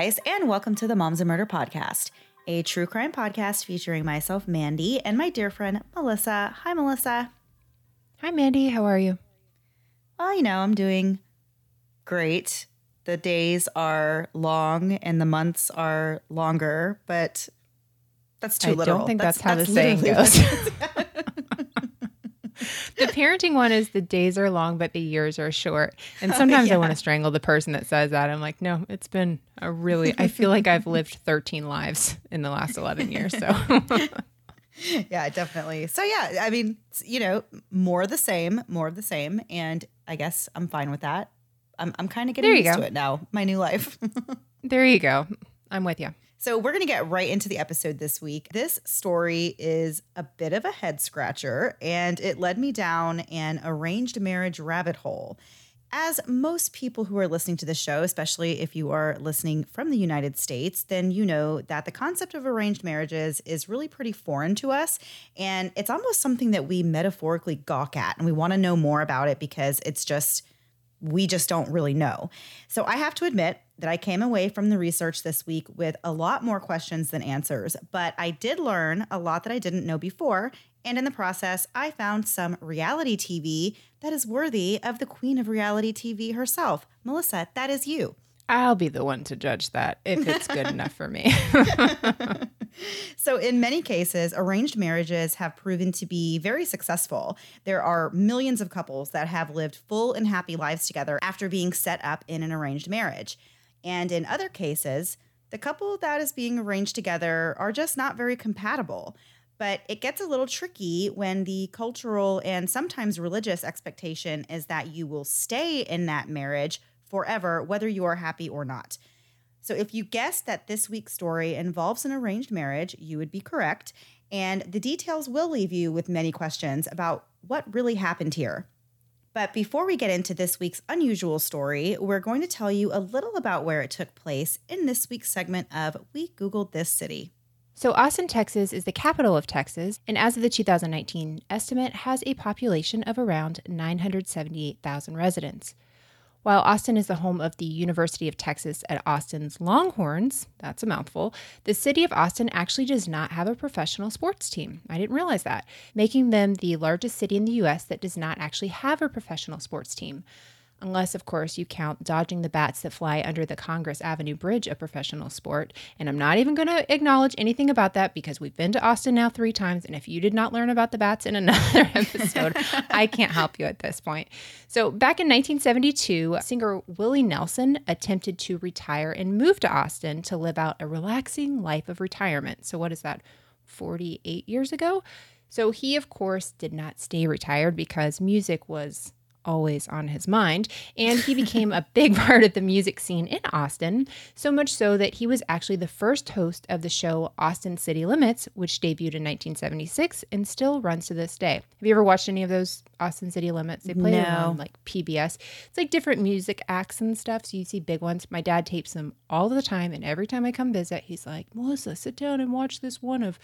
guys, and welcome to the Moms and Murder Podcast, a true crime podcast featuring myself, Mandy, and my dear friend, Melissa. Hi, Melissa. Hi, Mandy. How are you? Well, you know, I'm doing great. The days are long and the months are longer, but that's too I literal. don't think that's, how the saying goes. the parenting one is the days are long, but the years are short. And oh, sometimes yeah. I want to strangle the person that says that. I'm like, no, it's been a really, I feel like I've lived 13 lives in the last 11 years. So yeah, definitely. So yeah, I mean, you know, more of the same, more of the same, and I guess I'm fine with that. I'm I'm kind of getting used go. to it now. My new life. there you go. I'm with you. So we're going to get right into the episode this week. This story is a bit of a head scratcher and it led me down an arranged marriage rabbit hole. As most people who are listening to the show, especially if you are listening from the United States, then you know that the concept of arranged marriages is really pretty foreign to us. And it's almost something that we metaphorically gawk at. And we want to know more about it because it's just we just don't really know. So I have to admit that I came away from the research this week with a lot more questions than answers, but I did learn a lot that I didn't know before. And in the process, I found some reality TV that is worthy of the queen of reality TV herself. Melissa, that is you. I'll be the one to judge that if it's good enough for me. So, in many cases, arranged marriages have proven to be very successful. There are millions of couples that have lived full and happy lives together after being set up in an arranged marriage. And in other cases, the couple that is being arranged together are just not very compatible. But it gets a little tricky when the cultural and sometimes religious expectation is that you will stay in that marriage forever, whether you are happy or not. So if you guessed that this week's story involves an arranged marriage, you would be correct. And the details will leave you with many questions about what really happened here. But before we get into this week's unusual story, we're going to tell you a little about where it took place in this week's segment of We Googled This City. So, Austin, Texas is the capital of Texas, and as of the 2019 estimate, has a population of around 978,000 residents. While Austin is the home of the University of Texas at Austin's Longhorns, that's a mouthful, the city of Austin actually does not have a professional sports team. I didn't realize that, making them the largest city in the U.S. that does not actually have a professional sports team. Unless, of course, you count dodging the bats that fly under the Congress Avenue Bridge a professional sport. And I'm not even going to acknowledge anything about that because we've been to Austin now three times. And if you did not learn about the bats in another episode, I can't help you at this point. So, back in 1972, singer Willie Nelson attempted to retire and move to Austin to live out a relaxing life of retirement. So, what is that, 48 years ago? So, he, of course, did not stay retired because music was always on his mind. And he became a big part of the music scene in Austin, so much so that he was actually the first host of the show Austin City Limits, which debuted in 1976 and still runs to this day. Have you ever watched any of those Austin City Limits? They play them on like PBS. It's like different music acts and stuff. So you see big ones. My dad tapes them all the time. And every time I come visit, he's like, Melissa, sit down and watch this one of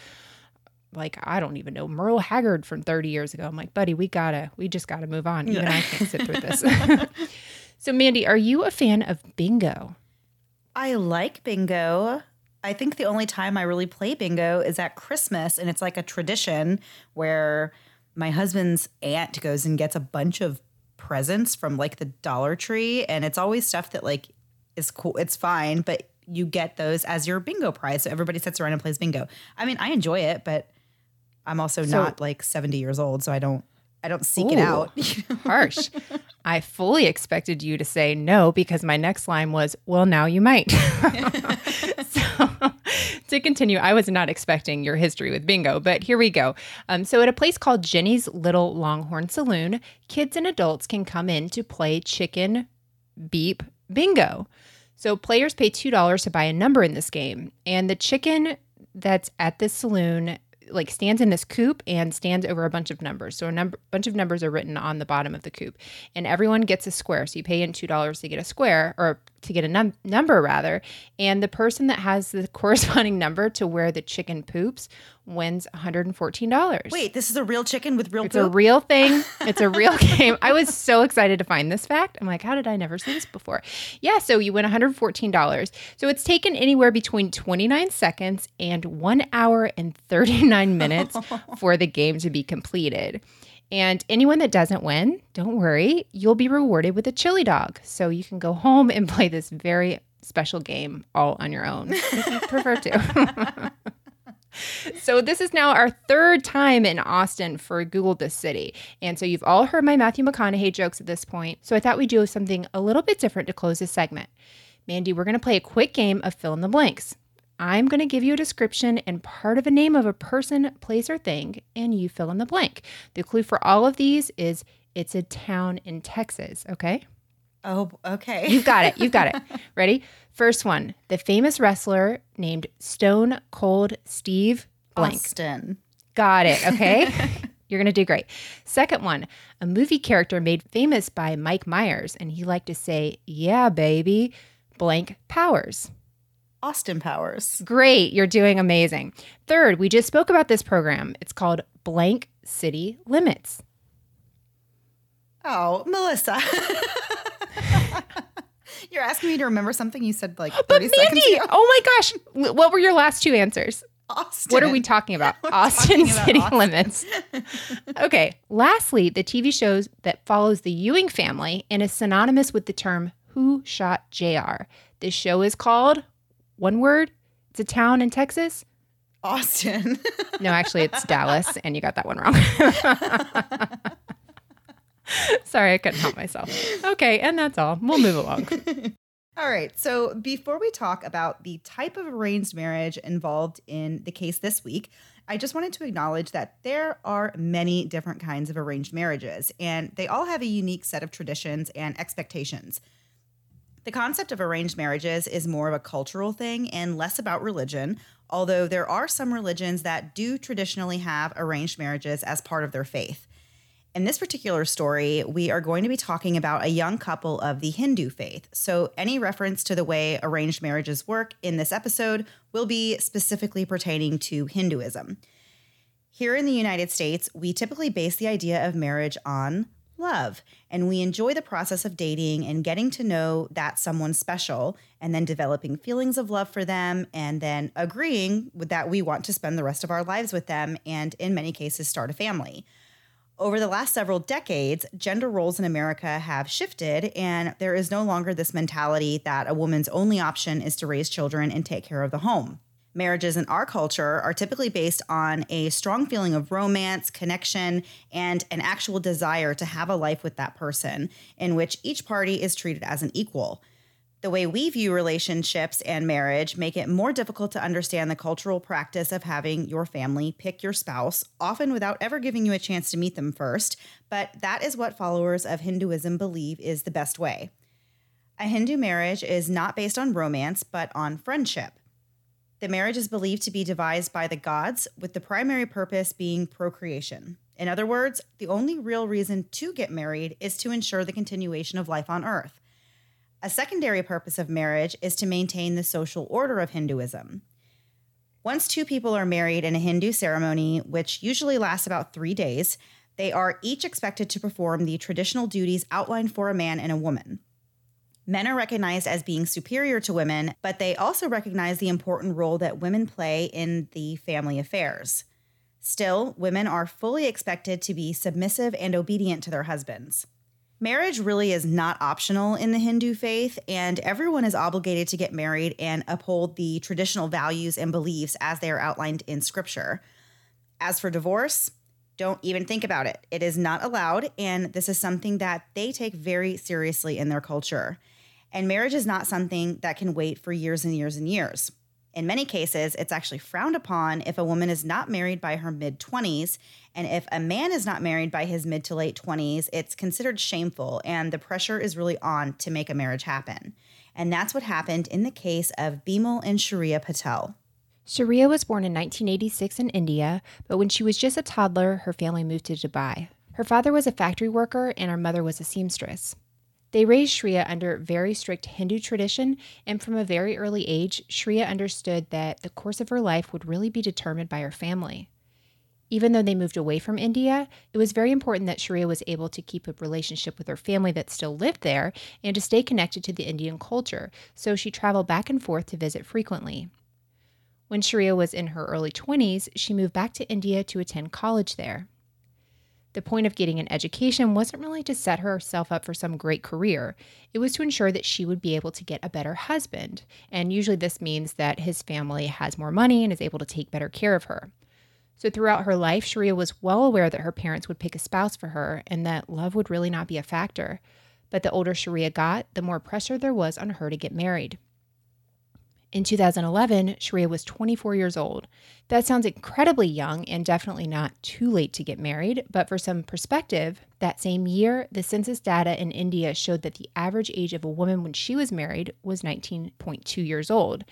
like I don't even know Merle Haggard from 30 years ago. I'm like, buddy, we gotta, we just gotta move on. Even I can't sit through this. so, Mandy, are you a fan of bingo? I like bingo. I think the only time I really play bingo is at Christmas, and it's like a tradition where my husband's aunt goes and gets a bunch of presents from like the Dollar Tree, and it's always stuff that like is cool. It's fine, but you get those as your bingo prize. So everybody sits around and plays bingo. I mean, I enjoy it, but I'm also So- not like 70 years old, so I don't I don't seek it out. Harsh. I fully expected you to say no because my next line was, well, now you might. so, to continue, I was not expecting your history with bingo, but here we go. Um, so, at a place called Ginny's Little Longhorn Saloon, kids and adults can come in to play chicken beep bingo. So, players pay $2 to buy a number in this game, and the chicken that's at this saloon like stands in this coop and stands over a bunch of numbers. So a number bunch of numbers are written on the bottom of the coop, and everyone gets a square. So you pay in two dollars to get a square or to get a num- number rather, and the person that has the corresponding number to where the chicken poops wins $114. Wait, this is a real chicken with real It's a real thing. It's a real game. I was so excited to find this fact. I'm like, how did I never see this before? Yeah, so you win $114. So it's taken anywhere between 29 seconds and one hour and 39 minutes for the game to be completed. And anyone that doesn't win, don't worry, you'll be rewarded with a chili dog. So you can go home and play this very special game all on your own if you prefer to. So this is now our third time in Austin for Google This City. And so you've all heard my Matthew McConaughey jokes at this point. So I thought we'd do something a little bit different to close this segment. Mandy, we're going to play a quick game of fill in the blanks. I'm going to give you a description and part of a name of a person, place, or thing, and you fill in the blank. The clue for all of these is it's a town in Texas, okay? Oh, okay. You've got it. You've got it. Ready? First one the famous wrestler named Stone Cold Steve Blank. Austin. Got it. Okay. You're going to do great. Second one, a movie character made famous by Mike Myers, and he liked to say, Yeah, baby, blank powers. Austin Powers. Great. You're doing amazing. Third, we just spoke about this program. It's called Blank City Limits. Oh, Melissa. You're asking me to remember something you said like 30 But seconds Mandy, ago. oh my gosh, what were your last two answers? Austin. What are we talking about? We're Austin talking about City Austin. Limits. okay. Lastly, the TV shows that follows the Ewing family and is synonymous with the term Who Shot JR. This show is called one word. It's a town in Texas. Austin. No, actually, it's Dallas, and you got that one wrong. Sorry, I couldn't help myself. Okay, and that's all. We'll move along. All right. So before we talk about the type of arranged marriage involved in the case this week, I just wanted to acknowledge that there are many different kinds of arranged marriages, and they all have a unique set of traditions and expectations. The concept of arranged marriages is more of a cultural thing and less about religion, although there are some religions that do traditionally have arranged marriages as part of their faith. In this particular story, we are going to be talking about a young couple of the Hindu faith. So, any reference to the way arranged marriages work in this episode will be specifically pertaining to Hinduism. Here in the United States, we typically base the idea of marriage on love, and we enjoy the process of dating and getting to know that someone special, and then developing feelings of love for them, and then agreeing that we want to spend the rest of our lives with them, and in many cases, start a family. Over the last several decades, gender roles in America have shifted, and there is no longer this mentality that a woman's only option is to raise children and take care of the home. Marriages in our culture are typically based on a strong feeling of romance, connection, and an actual desire to have a life with that person, in which each party is treated as an equal. The way we view relationships and marriage make it more difficult to understand the cultural practice of having your family pick your spouse, often without ever giving you a chance to meet them first. But that is what followers of Hinduism believe is the best way. A Hindu marriage is not based on romance, but on friendship. The marriage is believed to be devised by the gods, with the primary purpose being procreation. In other words, the only real reason to get married is to ensure the continuation of life on earth. A secondary purpose of marriage is to maintain the social order of Hinduism. Once two people are married in a Hindu ceremony, which usually lasts about three days, they are each expected to perform the traditional duties outlined for a man and a woman. Men are recognized as being superior to women, but they also recognize the important role that women play in the family affairs. Still, women are fully expected to be submissive and obedient to their husbands. Marriage really is not optional in the Hindu faith, and everyone is obligated to get married and uphold the traditional values and beliefs as they are outlined in scripture. As for divorce, don't even think about it. It is not allowed, and this is something that they take very seriously in their culture. And marriage is not something that can wait for years and years and years. In many cases, it's actually frowned upon if a woman is not married by her mid 20s. And if a man is not married by his mid to late 20s, it's considered shameful and the pressure is really on to make a marriage happen. And that's what happened in the case of Bimal and Shreya Patel. Shreya was born in 1986 in India, but when she was just a toddler, her family moved to Dubai. Her father was a factory worker and her mother was a seamstress. They raised Shreya under very strict Hindu tradition, and from a very early age, Shreya understood that the course of her life would really be determined by her family. Even though they moved away from India, it was very important that Shreya was able to keep a relationship with her family that still lived there and to stay connected to the Indian culture, so she traveled back and forth to visit frequently. When Shreya was in her early 20s, she moved back to India to attend college there. The point of getting an education wasn't really to set herself up for some great career. It was to ensure that she would be able to get a better husband. And usually, this means that his family has more money and is able to take better care of her. So, throughout her life, Shreya was well aware that her parents would pick a spouse for her and that love would really not be a factor. But the older Shreya got, the more pressure there was on her to get married. In 2011, Shreya was 24 years old. That sounds incredibly young and definitely not too late to get married, but for some perspective, that same year, the census data in India showed that the average age of a woman when she was married was 19.2 years old.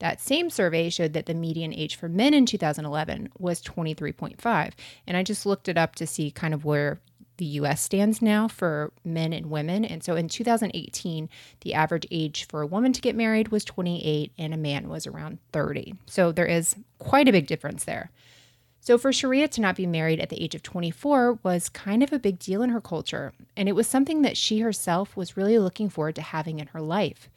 That same survey showed that the median age for men in 2011 was 23.5. And I just looked it up to see kind of where the US stands now for men and women. And so in 2018, the average age for a woman to get married was 28 and a man was around 30. So there is quite a big difference there. So for Shreya to not be married at the age of 24 was kind of a big deal in her culture. And it was something that she herself was really looking forward to having in her life.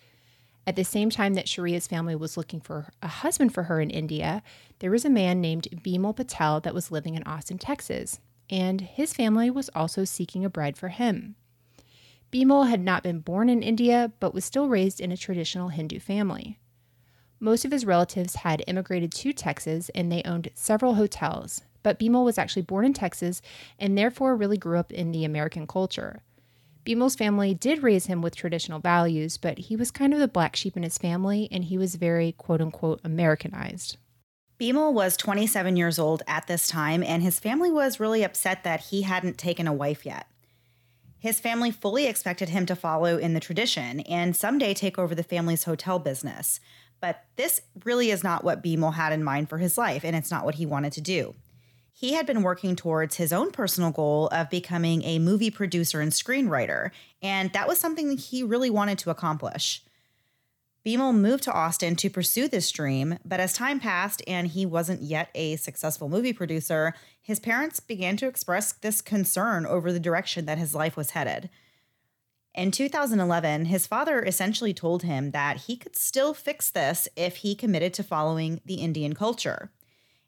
At the same time that Shreya's family was looking for a husband for her in India, there was a man named Bimal Patel that was living in Austin, Texas, and his family was also seeking a bride for him. Bimal had not been born in India, but was still raised in a traditional Hindu family. Most of his relatives had immigrated to Texas and they owned several hotels, but Bimal was actually born in Texas and therefore really grew up in the American culture. Bimal's family did raise him with traditional values, but he was kind of the black sheep in his family and he was very quote unquote Americanized. Bimal was 27 years old at this time, and his family was really upset that he hadn't taken a wife yet. His family fully expected him to follow in the tradition and someday take over the family's hotel business. But this really is not what Bimal had in mind for his life, and it's not what he wanted to do he had been working towards his own personal goal of becoming a movie producer and screenwriter, and that was something that he really wanted to accomplish. Bimal moved to Austin to pursue this dream, but as time passed and he wasn't yet a successful movie producer, his parents began to express this concern over the direction that his life was headed. In 2011, his father essentially told him that he could still fix this if he committed to following the Indian culture.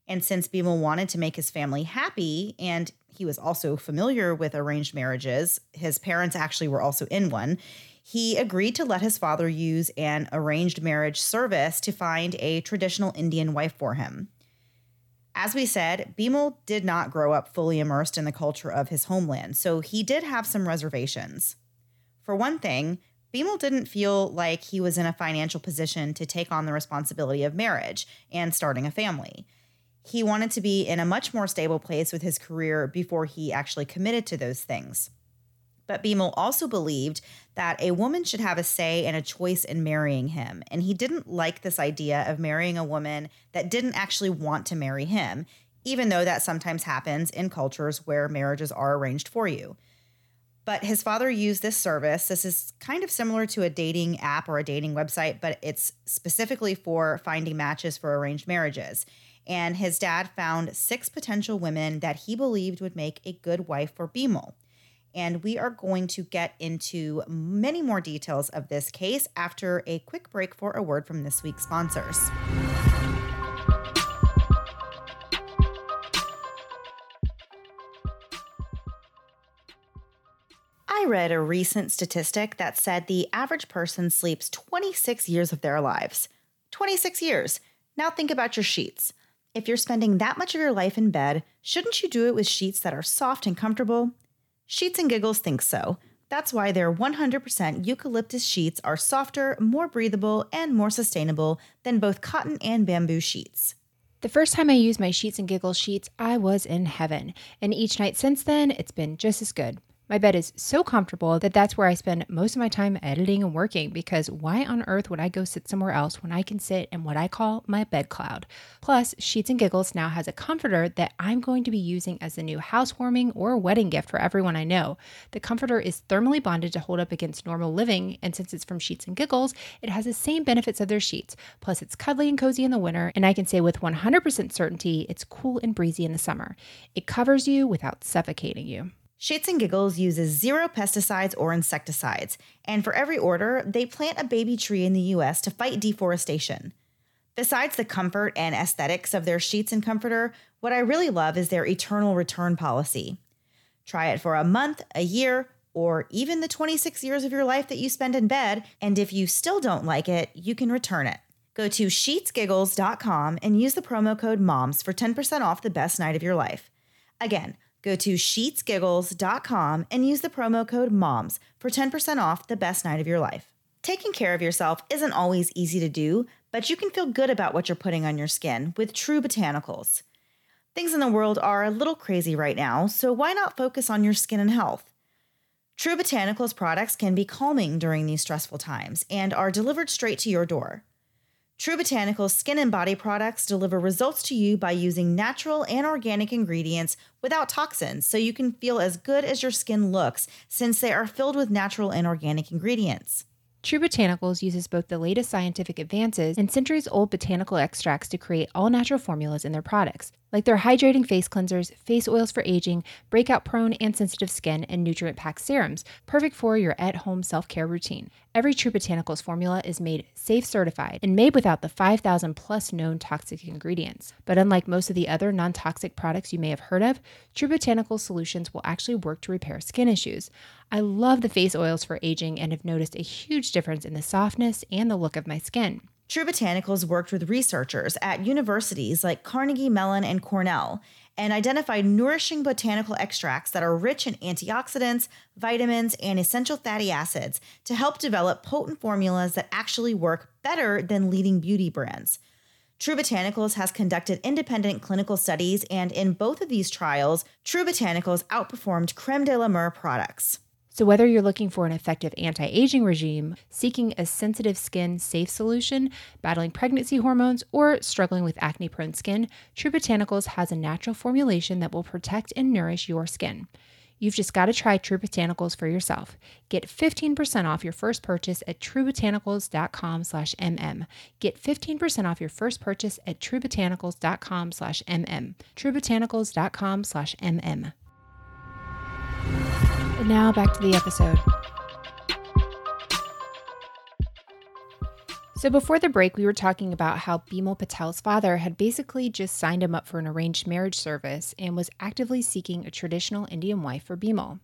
And since Bimal wanted to make his family happy and he was also familiar with arranged marriages, his parents actually were also in one. He agreed to let his father use an arranged marriage service to find a traditional Indian wife for him. As we said, Bimal did not grow up fully immersed in the culture of his homeland, so he did have some reservations. For one thing, Bimal didn't feel like he was in a financial position to take on the responsibility of marriage and starting a family he wanted to be in a much more stable place with his career before he actually committed to those things. But Bimal also believed that a woman should have a say and a choice in marrying him. And he didn't like this idea of marrying a woman that didn't actually want to marry him, even though that sometimes happens in cultures where marriages are arranged for you. But his father used this service. This is kind of similar to a dating app or a dating website, but it's specifically for finding matches for arranged marriages and his dad found six potential women that he believed would make a good wife for Bimal. And we are going to get into many more details of this case after a quick break for a word from this week's sponsors. I read a recent statistic that said the average person sleeps 26 years of their lives. 26 years. Now think about your sheets. If you're spending that much of your life in bed, shouldn't you do it with sheets that are soft and comfortable? Sheets and Giggles think so. That's why their 100% eucalyptus sheets are softer, more breathable, and more sustainable than both cotton and bamboo sheets. The first time I used my Sheets and Giggles sheets, I was in heaven, and each night since then, it's been just as good. My bed is so comfortable that that's where I spend most of my time editing and working because why on earth would I go sit somewhere else when I can sit in what I call my bed cloud? Plus, Sheets and Giggles now has a comforter that I'm going to be using as the new housewarming or wedding gift for everyone I know. The comforter is thermally bonded to hold up against normal living, and since it's from Sheets and Giggles, it has the same benefits of their sheets. Plus, it's cuddly and cozy in the winter, and I can say with 100% certainty it's cool and breezy in the summer. It covers you without suffocating you. Sheets and Giggles uses zero pesticides or insecticides, and for every order, they plant a baby tree in the US to fight deforestation. Besides the comfort and aesthetics of their sheets and comforter, what I really love is their eternal return policy. Try it for a month, a year, or even the 26 years of your life that you spend in bed, and if you still don't like it, you can return it. Go to sheetsgiggles.com and use the promo code MOMS for 10% off the best night of your life. Again, Go to sheetsgiggles.com and use the promo code MOMS for 10% off the best night of your life. Taking care of yourself isn't always easy to do, but you can feel good about what you're putting on your skin with True Botanicals. Things in the world are a little crazy right now, so why not focus on your skin and health? True Botanicals products can be calming during these stressful times and are delivered straight to your door. True Botanicals skin and body products deliver results to you by using natural and organic ingredients without toxins, so you can feel as good as your skin looks since they are filled with natural and organic ingredients. True Botanicals uses both the latest scientific advances and centuries old botanical extracts to create all natural formulas in their products, like their hydrating face cleansers, face oils for aging, breakout prone and sensitive skin, and nutrient packed serums, perfect for your at home self care routine. Every True Botanicals formula is made safe certified and made without the 5,000 plus known toxic ingredients. But unlike most of the other non toxic products you may have heard of, True Botanicals solutions will actually work to repair skin issues. I love the face oils for aging and have noticed a huge difference in the softness and the look of my skin. True Botanicals worked with researchers at universities like Carnegie Mellon and Cornell and identified nourishing botanical extracts that are rich in antioxidants, vitamins, and essential fatty acids to help develop potent formulas that actually work better than leading beauty brands. True Botanicals has conducted independent clinical studies, and in both of these trials, True Botanicals outperformed Creme de la Mer products. So, whether you're looking for an effective anti aging regime, seeking a sensitive skin safe solution, battling pregnancy hormones, or struggling with acne prone skin, True Botanicals has a natural formulation that will protect and nourish your skin. You've just got to try True Botanicals for yourself. Get 15% off your first purchase at truebotanicals.com slash mm. Get 15% off your first purchase at truebotanicals.com slash mm. truebotanicals.com slash mm. And now back to the episode. So, before the break, we were talking about how Bimal Patel's father had basically just signed him up for an arranged marriage service and was actively seeking a traditional Indian wife for Bimal.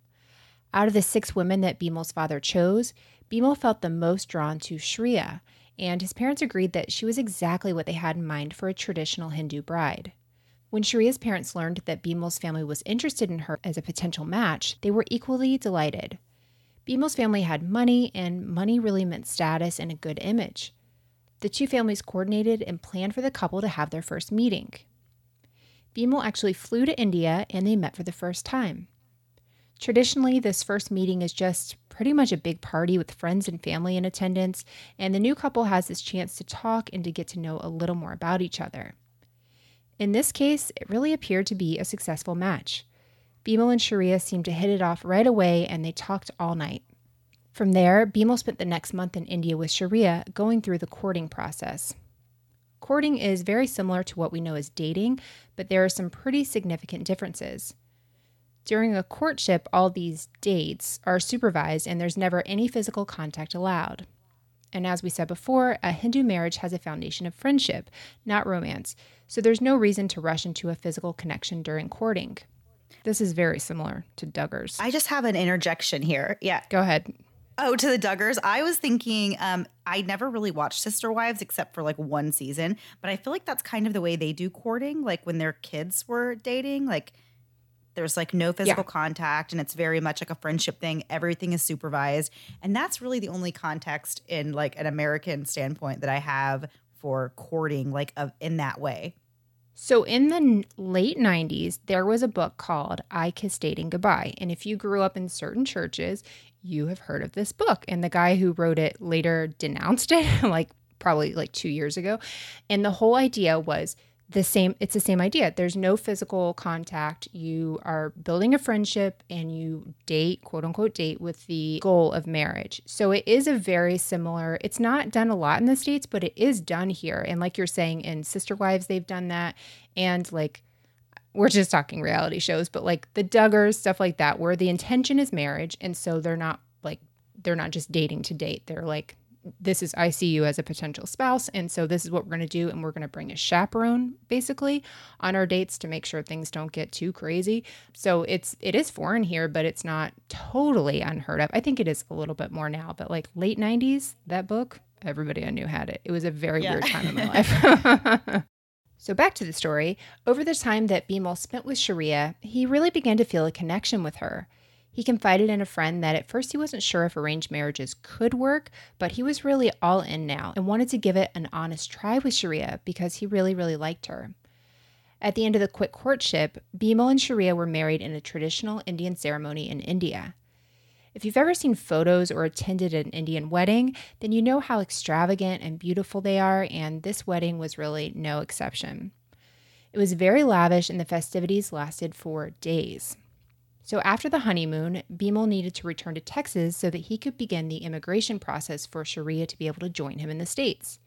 Out of the six women that Bimal's father chose, Bimal felt the most drawn to Shreya, and his parents agreed that she was exactly what they had in mind for a traditional Hindu bride. When Shreya's parents learned that Bimal's family was interested in her as a potential match, they were equally delighted. Bimal's family had money, and money really meant status and a good image. The two families coordinated and planned for the couple to have their first meeting. Bimal actually flew to India and they met for the first time. Traditionally, this first meeting is just pretty much a big party with friends and family in attendance, and the new couple has this chance to talk and to get to know a little more about each other. In this case, it really appeared to be a successful match. Bimal and Shreya seemed to hit it off right away and they talked all night. From there, Bimal spent the next month in India with Shreya going through the courting process. Courting is very similar to what we know as dating, but there are some pretty significant differences. During a courtship, all these dates are supervised and there's never any physical contact allowed. And as we said before, a Hindu marriage has a foundation of friendship, not romance, so there's no reason to rush into a physical connection during courting. This is very similar to Duggars. I just have an interjection here. Yeah. Go ahead. Oh, to the Duggars. I was thinking, um, I never really watched Sister Wives except for like one season, but I feel like that's kind of the way they do courting, like when their kids were dating. Like there's like no physical yeah. contact and it's very much like a friendship thing. Everything is supervised. And that's really the only context in like an American standpoint that I have for courting like of in that way. So, in the n- late 90s, there was a book called I Kissed Dating Goodbye. And if you grew up in certain churches, you have heard of this book. And the guy who wrote it later denounced it, like probably like two years ago. And the whole idea was the same it's the same idea. There's no physical contact. You are building a friendship and you date quote unquote date with the goal of marriage. So it is a very similar it's not done a lot in the states but it is done here. And like you're saying in sister wives they've done that. And like we're just talking reality shows but like the duggars stuff like that where the intention is marriage. And so they're not like they're not just dating to date. They're like this is I see you as a potential spouse and so this is what we're going to do and we're going to bring a chaperone basically on our dates to make sure things don't get too crazy. So it's it is foreign here but it's not totally unheard of. I think it is a little bit more now, but like late 90s that book everybody I knew had it. It was a very yeah. weird time in my life. So, back to the story. Over the time that Bimal spent with Shreya, he really began to feel a connection with her. He confided in a friend that at first he wasn't sure if arranged marriages could work, but he was really all in now and wanted to give it an honest try with Shreya because he really, really liked her. At the end of the quick courtship, Bimal and Shreya were married in a traditional Indian ceremony in India. If you've ever seen photos or attended an Indian wedding, then you know how extravagant and beautiful they are, and this wedding was really no exception. It was very lavish, and the festivities lasted for days. So after the honeymoon, Bimal needed to return to Texas so that he could begin the immigration process for Shreya to be able to join him in the States.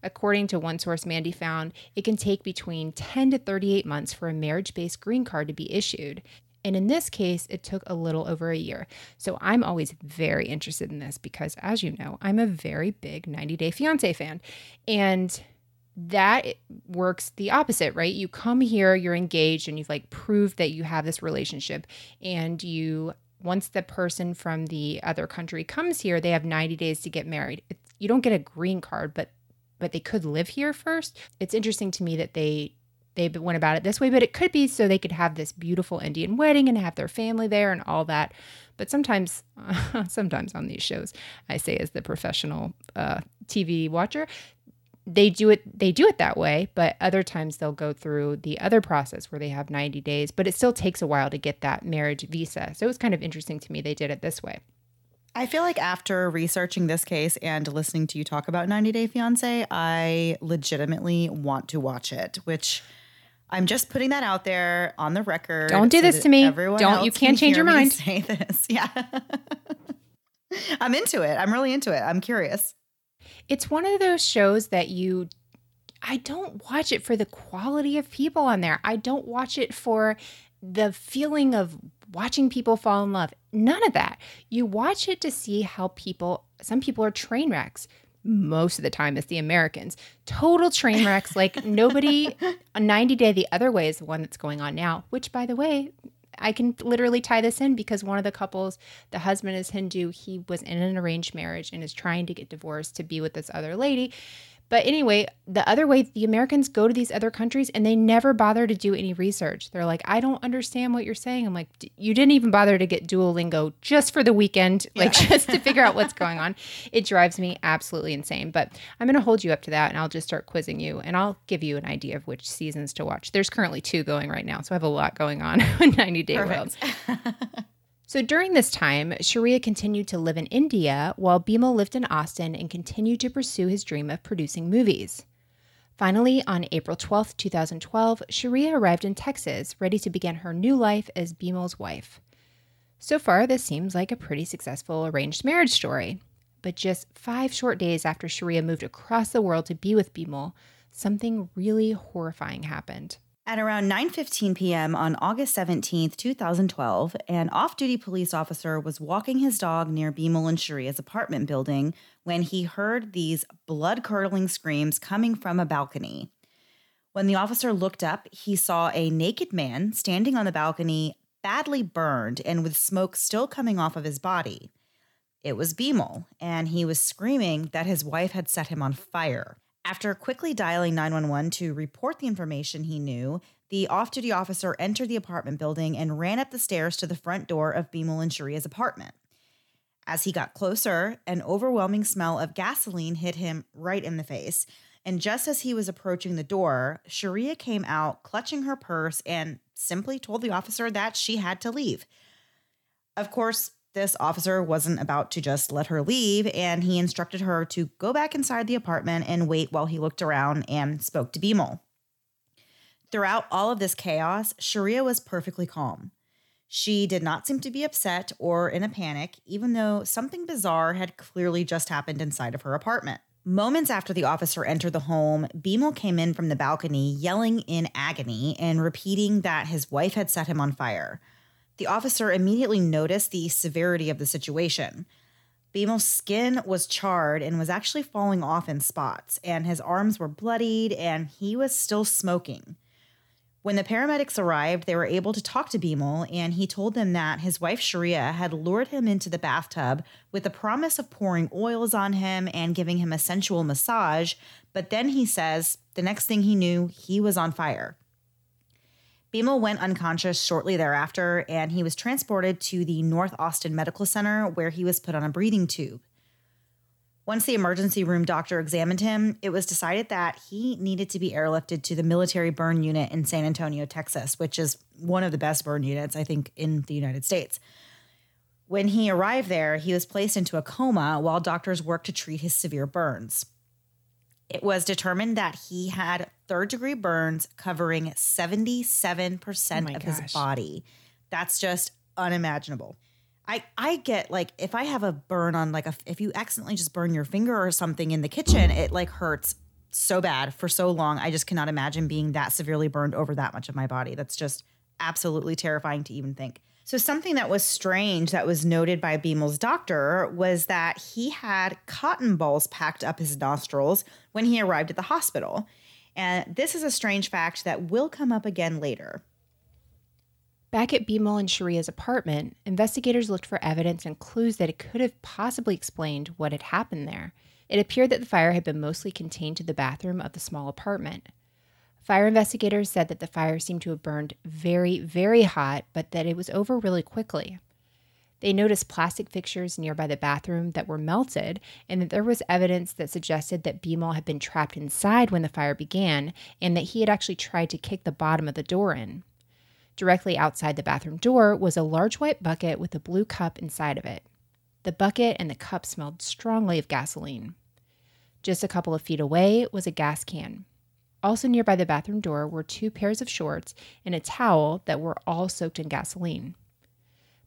According to one source Mandy found, it can take between 10 to 38 months for a marriage based green card to be issued. And in this case, it took a little over a year. So I'm always very interested in this because, as you know, I'm a very big 90 Day Fiance fan. And that works the opposite, right? You come here, you're engaged, and you've like proved that you have this relationship. And you, once the person from the other country comes here, they have 90 days to get married. It's, you don't get a green card, but but they could live here first. It's interesting to me that they they went about it this way, but it could be so they could have this beautiful Indian wedding and have their family there and all that. But sometimes, uh, sometimes on these shows, I say as the professional uh, TV watcher, they do it they do it that way but other times they'll go through the other process where they have 90 days but it still takes a while to get that marriage visa so it was kind of interesting to me they did it this way I feel like after researching this case and listening to you talk about 90 Day Fiance, I legitimately want to watch it, which I'm just putting that out there on the record. Don't do so this to me. Don't you can't can change your mind. Say this. Yeah. I'm into it. I'm really into it. I'm curious. It's one of those shows that you I don't watch it for the quality of people on there. I don't watch it for the feeling of watching people fall in love. None of that. You watch it to see how people, some people are train wrecks. Most of the time, it's the Americans. Total train wrecks. Like nobody, a 90 Day the Other Way is the one that's going on now, which, by the way, I can literally tie this in because one of the couples, the husband is Hindu. He was in an arranged marriage and is trying to get divorced to be with this other lady. But anyway, the other way, the Americans go to these other countries and they never bother to do any research. They're like, I don't understand what you're saying. I'm like, you didn't even bother to get Duolingo just for the weekend, like yeah. just to figure out what's going on. It drives me absolutely insane. But I'm going to hold you up to that and I'll just start quizzing you and I'll give you an idea of which seasons to watch. There's currently two going right now. So I have a lot going on in 90 Day World. So during this time, Shreya continued to live in India while Bimal lived in Austin and continued to pursue his dream of producing movies. Finally, on April 12, 2012, Shreya arrived in Texas, ready to begin her new life as Bimal's wife. So far, this seems like a pretty successful arranged marriage story. But just five short days after Shreya moved across the world to be with Bimal, something really horrifying happened. At around 9:15 p.m. on August 17, 2012, an off-duty police officer was walking his dog near Bimal and Shreya's apartment building when he heard these blood-curdling screams coming from a balcony. When the officer looked up, he saw a naked man standing on the balcony, badly burned and with smoke still coming off of his body. It was Bimal, and he was screaming that his wife had set him on fire. After quickly dialing 911 to report the information he knew, the off duty officer entered the apartment building and ran up the stairs to the front door of Bimal and Shreya's apartment. As he got closer, an overwhelming smell of gasoline hit him right in the face. And just as he was approaching the door, Shreya came out clutching her purse and simply told the officer that she had to leave. Of course, this officer wasn't about to just let her leave, and he instructed her to go back inside the apartment and wait while he looked around and spoke to Bimal. Throughout all of this chaos, Shreya was perfectly calm. She did not seem to be upset or in a panic, even though something bizarre had clearly just happened inside of her apartment. Moments after the officer entered the home, Bimal came in from the balcony yelling in agony and repeating that his wife had set him on fire. The officer immediately noticed the severity of the situation. Bimal's skin was charred and was actually falling off in spots, and his arms were bloodied, and he was still smoking. When the paramedics arrived, they were able to talk to Bimal, and he told them that his wife Shreya had lured him into the bathtub with the promise of pouring oils on him and giving him a sensual massage. But then he says the next thing he knew, he was on fire. Bimal went unconscious shortly thereafter, and he was transported to the North Austin Medical Center where he was put on a breathing tube. Once the emergency room doctor examined him, it was decided that he needed to be airlifted to the military burn unit in San Antonio, Texas, which is one of the best burn units, I think, in the United States. When he arrived there, he was placed into a coma while doctors worked to treat his severe burns. It was determined that he had third degree burns covering 77% Oh of gosh. his body. That's just unimaginable. I I get like if I have a burn on like a if you accidentally just burn your finger or something in the kitchen, it like hurts so bad for so long. I just cannot imagine being that severely burned over that much of my body. That's just absolutely terrifying to even think. So something that was strange that was noted by Bimal's doctor was that he had cotton balls packed up his nostrils when he arrived at the hospital. And this is a strange fact that will come up again later. Back at Bimal and Shreya's apartment, investigators looked for evidence and clues that it could have possibly explained what had happened there. It appeared that the fire had been mostly contained to the bathroom of the small apartment. Fire investigators said that the fire seemed to have burned very, very hot, but that it was over really quickly. They noticed plastic fixtures nearby the bathroom that were melted, and that there was evidence that suggested that Bimal had been trapped inside when the fire began, and that he had actually tried to kick the bottom of the door in. Directly outside the bathroom door was a large white bucket with a blue cup inside of it. The bucket and the cup smelled strongly of gasoline. Just a couple of feet away was a gas can. Also nearby the bathroom door were two pairs of shorts and a towel that were all soaked in gasoline.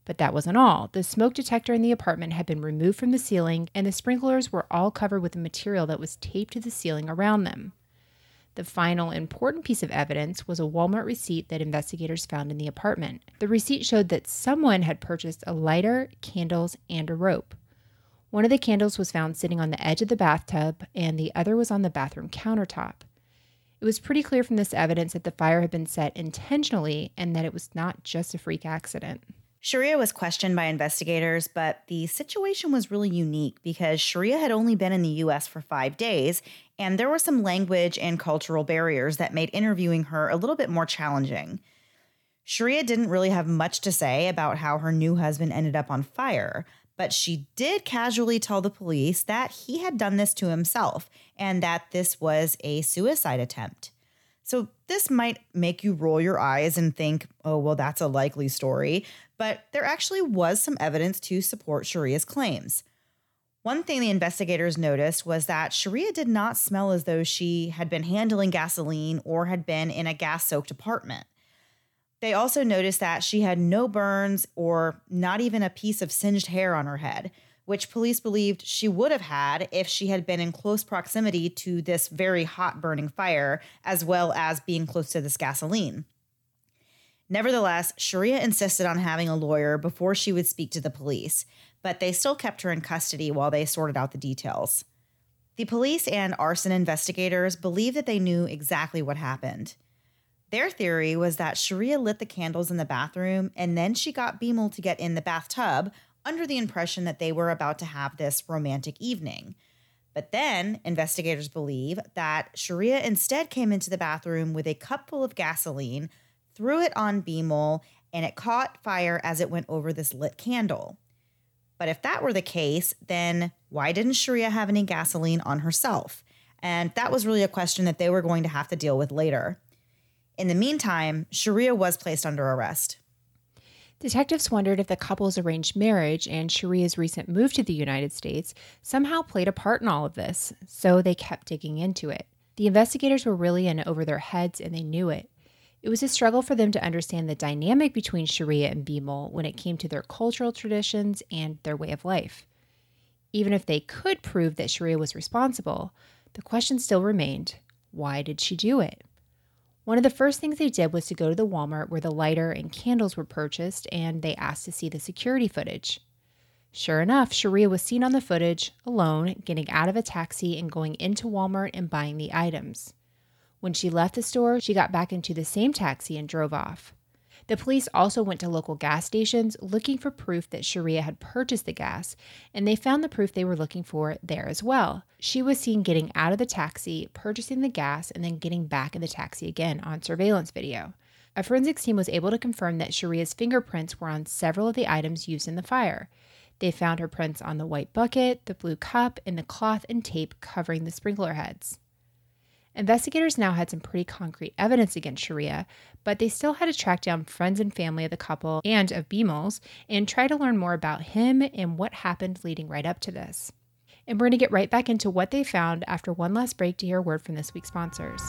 But that wasn't all. The smoke detector in the apartment had been removed from the ceiling, and the sprinklers were all covered with a material that was taped to the ceiling around them. The final important piece of evidence was a Walmart receipt that investigators found in the apartment. The receipt showed that someone had purchased a lighter, candles, and a rope. One of the candles was found sitting on the edge of the bathtub, and the other was on the bathroom countertop. It was pretty clear from this evidence that the fire had been set intentionally and that it was not just a freak accident. Shreya was questioned by investigators, but the situation was really unique because Shreya had only been in the US for five days, and there were some language and cultural barriers that made interviewing her a little bit more challenging. Shreya didn't really have much to say about how her new husband ended up on fire, but she did casually tell the police that he had done this to himself and that this was a suicide attempt. So, this might make you roll your eyes and think, oh, well, that's a likely story, but there actually was some evidence to support Shreya's claims. One thing the investigators noticed was that Shreya did not smell as though she had been handling gasoline or had been in a gas soaked apartment. They also noticed that she had no burns or not even a piece of singed hair on her head, which police believed she would have had if she had been in close proximity to this very hot burning fire, as well as being close to this gasoline. Nevertheless, Shreya insisted on having a lawyer before she would speak to the police, but they still kept her in custody while they sorted out the details. The police and arson investigators believed that they knew exactly what happened. Their theory was that Shreya lit the candles in the bathroom and then she got Bimal to get in the bathtub under the impression that they were about to have this romantic evening. But then investigators believe that Shreya instead came into the bathroom with a cup full of gasoline, threw it on Bimal, and it caught fire as it went over this lit candle. But if that were the case, then why didn't Shreya have any gasoline on herself? And that was really a question that they were going to have to deal with later. In the meantime, Shreya was placed under arrest. Detectives wondered if the couple's arranged marriage and Shreya's recent move to the United States somehow played a part in all of this, so they kept digging into it. The investigators were really in over their heads and they knew it. It was a struggle for them to understand the dynamic between Shreya and Bimal when it came to their cultural traditions and their way of life. Even if they could prove that Shreya was responsible, the question still remained why did she do it? One of the first things they did was to go to the Walmart where the lighter and candles were purchased and they asked to see the security footage. Sure enough, Shreya was seen on the footage, alone, getting out of a taxi and going into Walmart and buying the items. When she left the store, she got back into the same taxi and drove off. The police also went to local gas stations looking for proof that Shreya had purchased the gas, and they found the proof they were looking for there as well. She was seen getting out of the taxi, purchasing the gas, and then getting back in the taxi again on surveillance video. A forensics team was able to confirm that Shreya's fingerprints were on several of the items used in the fire. They found her prints on the white bucket, the blue cup, and the cloth and tape covering the sprinkler heads. Investigators now had some pretty concrete evidence against Shreya, but they still had to track down friends and family of the couple and of Bimal's and try to learn more about him and what happened leading right up to this. And we're going to get right back into what they found after one last break to hear a word from this week's sponsors.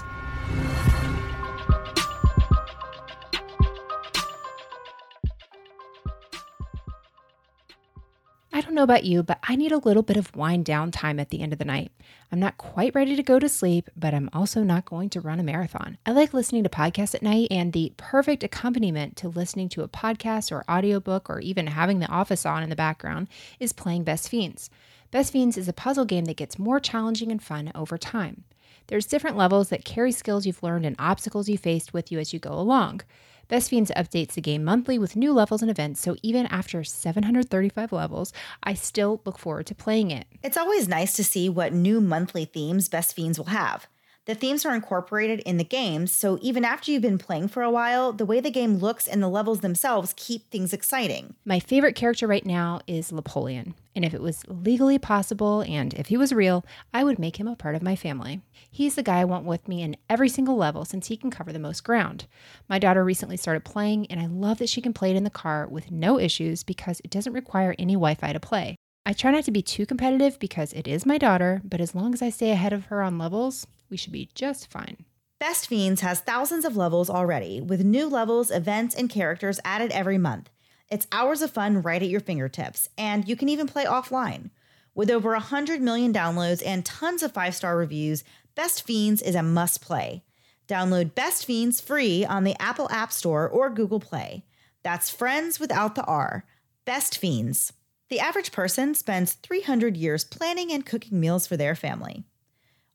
I don't know about you, but I need a little bit of wind down time at the end of the night. I'm not quite ready to go to sleep, but I'm also not going to run a marathon. I like listening to podcasts at night, and the perfect accompaniment to listening to a podcast or audiobook or even having The Office on in the background is playing Best Fiends. Best Fiends is a puzzle game that gets more challenging and fun over time. There's different levels that carry skills you've learned and obstacles you faced with you as you go along. Best Fiends updates the game monthly with new levels and events, so even after 735 levels, I still look forward to playing it. It's always nice to see what new monthly themes Best Fiends will have. The themes are incorporated in the games, so even after you've been playing for a while, the way the game looks and the levels themselves keep things exciting. My favorite character right now is Napoleon, and if it was legally possible and if he was real, I would make him a part of my family. He's the guy I want with me in every single level since he can cover the most ground. My daughter recently started playing, and I love that she can play it in the car with no issues because it doesn't require any Wi Fi to play. I try not to be too competitive because it is my daughter, but as long as I stay ahead of her on levels, we should be just fine. Best Fiends has thousands of levels already, with new levels, events, and characters added every month. It's hours of fun right at your fingertips, and you can even play offline. With over 100 million downloads and tons of five star reviews, Best Fiends is a must play. Download Best Fiends free on the Apple App Store or Google Play. That's friends without the R. Best Fiends. The average person spends 300 years planning and cooking meals for their family.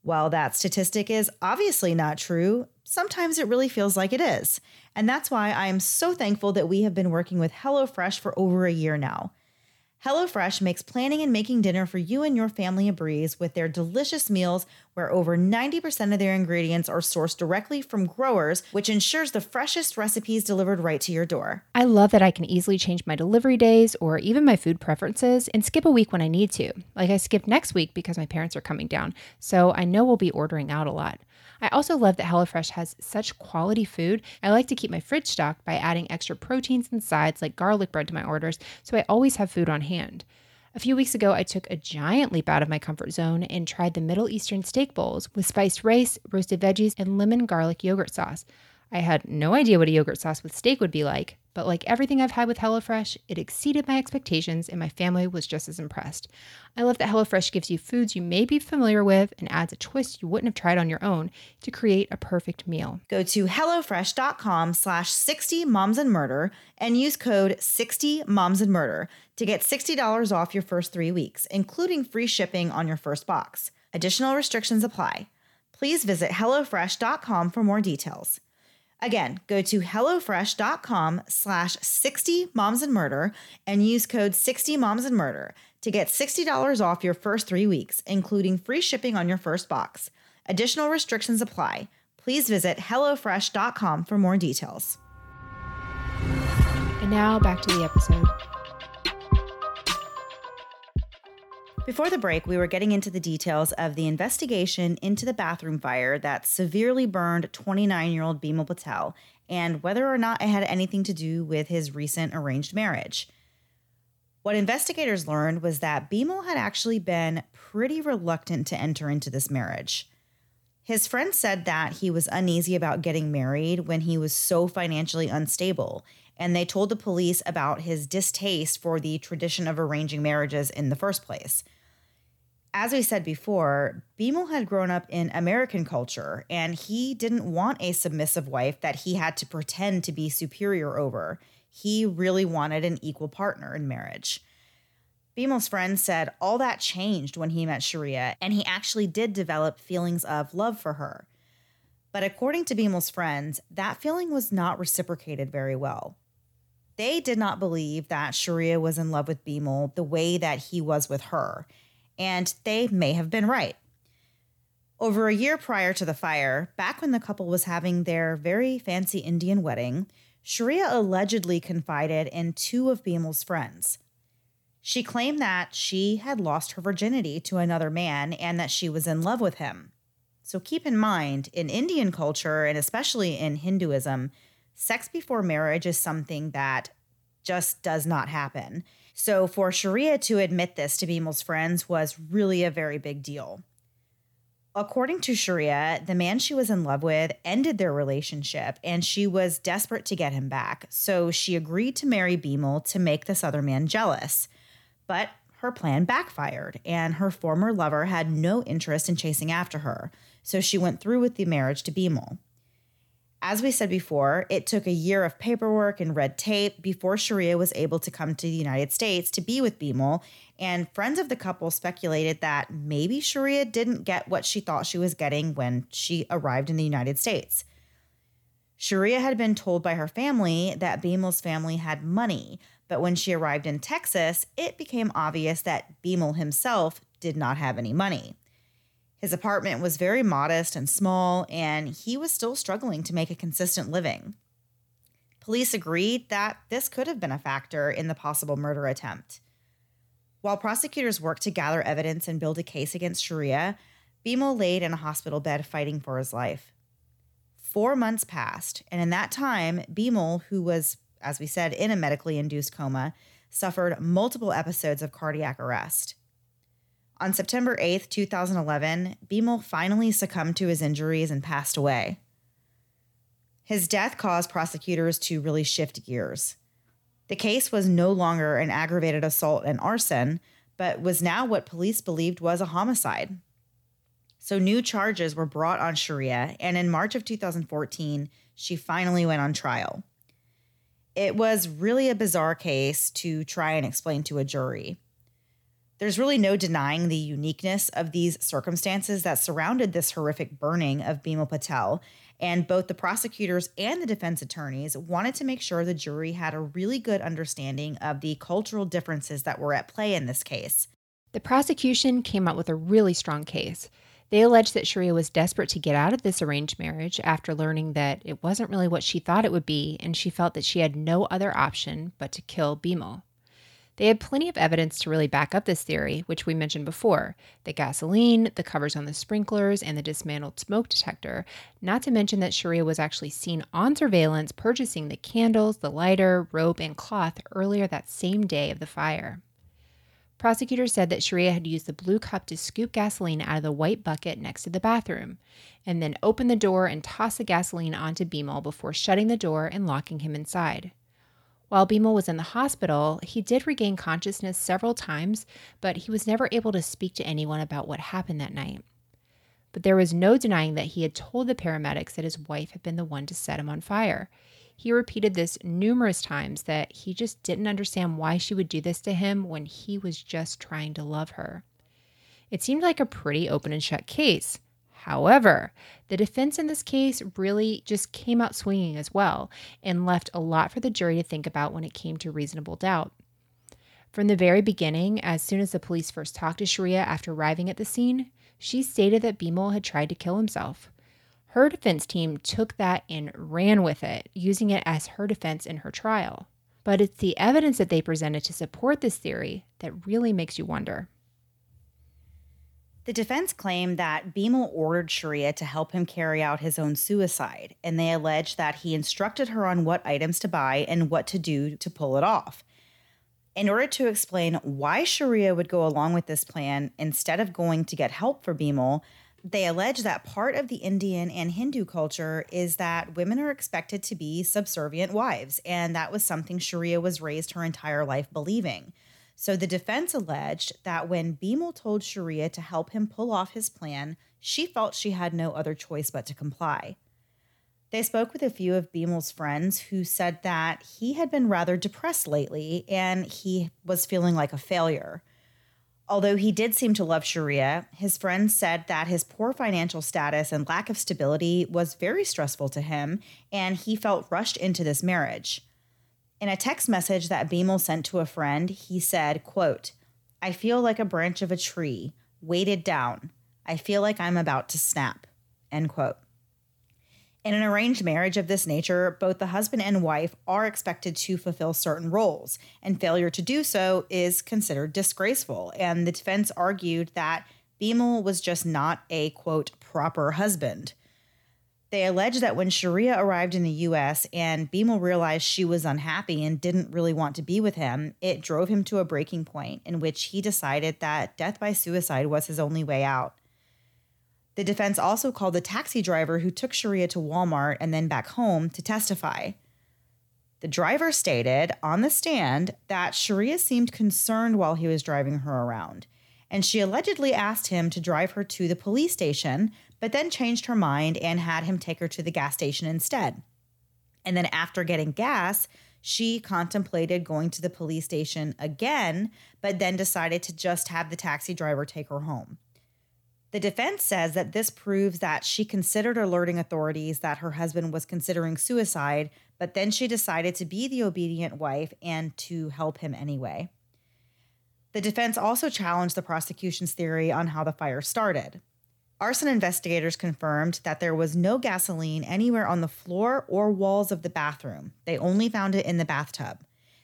While that statistic is obviously not true, sometimes it really feels like it is. And that's why I am so thankful that we have been working with HelloFresh for over a year now. HelloFresh makes planning and making dinner for you and your family a breeze with their delicious meals, where over 90% of their ingredients are sourced directly from growers, which ensures the freshest recipes delivered right to your door. I love that I can easily change my delivery days or even my food preferences and skip a week when I need to. Like I skipped next week because my parents are coming down, so I know we'll be ordering out a lot. I also love that HelloFresh has such quality food. I like to keep my fridge stocked by adding extra proteins and sides like garlic bread to my orders, so I always have food on hand. A few weeks ago, I took a giant leap out of my comfort zone and tried the Middle Eastern steak bowls with spiced rice, roasted veggies, and lemon garlic yogurt sauce. I had no idea what a yogurt sauce with steak would be like, but like everything I've had with HelloFresh, it exceeded my expectations and my family was just as impressed. I love that HelloFresh gives you foods you may be familiar with and adds a twist you wouldn't have tried on your own to create a perfect meal. Go to HelloFresh.com slash 60 moms and murder and use code 60 moms and murder to get $60 off your first three weeks, including free shipping on your first box. Additional restrictions apply. Please visit HelloFresh.com for more details. Again, go to HelloFresh.com slash 60 moms and murder and use code 60 moms and murder to get $60 off your first three weeks, including free shipping on your first box. Additional restrictions apply. Please visit HelloFresh.com for more details. And now back to the episode. Before the break, we were getting into the details of the investigation into the bathroom fire that severely burned 29 year old Bimal Patel and whether or not it had anything to do with his recent arranged marriage. What investigators learned was that Bimal had actually been pretty reluctant to enter into this marriage. His friend said that he was uneasy about getting married when he was so financially unstable, and they told the police about his distaste for the tradition of arranging marriages in the first place. As we said before, Bimal had grown up in American culture, and he didn't want a submissive wife that he had to pretend to be superior over. He really wanted an equal partner in marriage. Bimal's friend said all that changed when he met Shreya, and he actually did develop feelings of love for her. But according to Bimal's friends, that feeling was not reciprocated very well. They did not believe that Shreya was in love with Bimal the way that he was with her, and they may have been right. Over a year prior to the fire, back when the couple was having their very fancy Indian wedding, Shreya allegedly confided in two of Bimal's friends. She claimed that she had lost her virginity to another man and that she was in love with him. So keep in mind, in Indian culture, and especially in Hinduism, sex before marriage is something that just does not happen. So for Shreya to admit this to Bimal's friends was really a very big deal. According to Shreya, the man she was in love with ended their relationship and she was desperate to get him back. So she agreed to marry Bimal to make this other man jealous. But her plan backfired, and her former lover had no interest in chasing after her, so she went through with the marriage to Bimal. As we said before, it took a year of paperwork and red tape before Shreya was able to come to the United States to be with Bimal, and friends of the couple speculated that maybe Shreya didn't get what she thought she was getting when she arrived in the United States. Shreya had been told by her family that Bimal's family had money, but when she arrived in Texas, it became obvious that Bimal himself did not have any money. His apartment was very modest and small, and he was still struggling to make a consistent living. Police agreed that this could have been a factor in the possible murder attempt. While prosecutors worked to gather evidence and build a case against Shreya, Bimal laid in a hospital bed fighting for his life. Four months passed, and in that time, Bimal, who was as we said, in a medically induced coma, suffered multiple episodes of cardiac arrest. On September 8, 2011, Bimal finally succumbed to his injuries and passed away. His death caused prosecutors to really shift gears. The case was no longer an aggravated assault and arson, but was now what police believed was a homicide. So new charges were brought on Shreya, and in March of 2014, she finally went on trial. It was really a bizarre case to try and explain to a jury. There's really no denying the uniqueness of these circumstances that surrounded this horrific burning of Bimal Patel, and both the prosecutors and the defense attorneys wanted to make sure the jury had a really good understanding of the cultural differences that were at play in this case. The prosecution came up with a really strong case. They alleged that Shreya was desperate to get out of this arranged marriage after learning that it wasn't really what she thought it would be, and she felt that she had no other option but to kill Bimal. They had plenty of evidence to really back up this theory, which we mentioned before the gasoline, the covers on the sprinklers, and the dismantled smoke detector, not to mention that Shreya was actually seen on surveillance purchasing the candles, the lighter, rope, and cloth earlier that same day of the fire. Prosecutors said that Shreya had used the blue cup to scoop gasoline out of the white bucket next to the bathroom, and then opened the door and tossed the gasoline onto Bimal before shutting the door and locking him inside. While Bimal was in the hospital, he did regain consciousness several times, but he was never able to speak to anyone about what happened that night. But there was no denying that he had told the paramedics that his wife had been the one to set him on fire, he repeated this numerous times that he just didn't understand why she would do this to him when he was just trying to love her. It seemed like a pretty open and shut case. However, the defense in this case really just came out swinging as well and left a lot for the jury to think about when it came to reasonable doubt. From the very beginning, as soon as the police first talked to Shreya after arriving at the scene, she stated that Bimal had tried to kill himself. Her defense team took that and ran with it, using it as her defense in her trial. But it's the evidence that they presented to support this theory that really makes you wonder. The defense claimed that Bimal ordered Shreya to help him carry out his own suicide, and they alleged that he instructed her on what items to buy and what to do to pull it off. In order to explain why Shreya would go along with this plan instead of going to get help for Bimal, they allege that part of the Indian and Hindu culture is that women are expected to be subservient wives, and that was something Shreya was raised her entire life believing. So the defense alleged that when Bimal told Shreya to help him pull off his plan, she felt she had no other choice but to comply. They spoke with a few of Bimal's friends who said that he had been rather depressed lately and he was feeling like a failure. Although he did seem to love Shreya, his friends said that his poor financial status and lack of stability was very stressful to him, and he felt rushed into this marriage. In a text message that Bimal sent to a friend, he said, quote, I feel like a branch of a tree, weighted down. I feel like I'm about to snap. End quote. In an arranged marriage of this nature, both the husband and wife are expected to fulfill certain roles, and failure to do so is considered disgraceful. And the defense argued that Bimal was just not a quote proper husband. They allege that when Shreya arrived in the US and Bimal realized she was unhappy and didn't really want to be with him, it drove him to a breaking point in which he decided that death by suicide was his only way out. The defense also called the taxi driver who took Shreya to Walmart and then back home to testify. The driver stated on the stand that Shreya seemed concerned while he was driving her around, and she allegedly asked him to drive her to the police station but then changed her mind and had him take her to the gas station instead. And then after getting gas, she contemplated going to the police station again, but then decided to just have the taxi driver take her home. The defense says that this proves that she considered alerting authorities that her husband was considering suicide, but then she decided to be the obedient wife and to help him anyway. The defense also challenged the prosecution's theory on how the fire started. Arson investigators confirmed that there was no gasoline anywhere on the floor or walls of the bathroom. They only found it in the bathtub.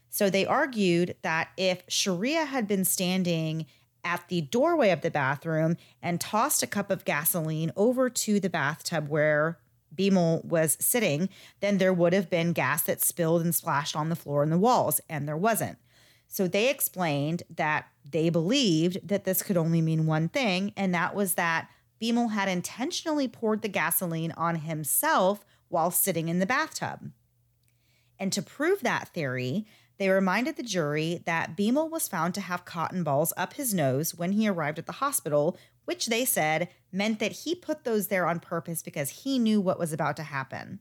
So they argued that if Shreya had been standing at the doorway of the bathroom and tossed a cup of gasoline over to the bathtub where Bimal was sitting, then there would have been gas that spilled and splashed on the floor and the walls, and there wasn't. So they explained that they believed that this could only mean one thing, and that was that Bimal had intentionally poured the gasoline on himself while sitting in the bathtub. And to prove that theory, they reminded the jury that Bimal was found to have cotton balls up his nose when he arrived at the hospital, which they said meant that he put those there on purpose because he knew what was about to happen.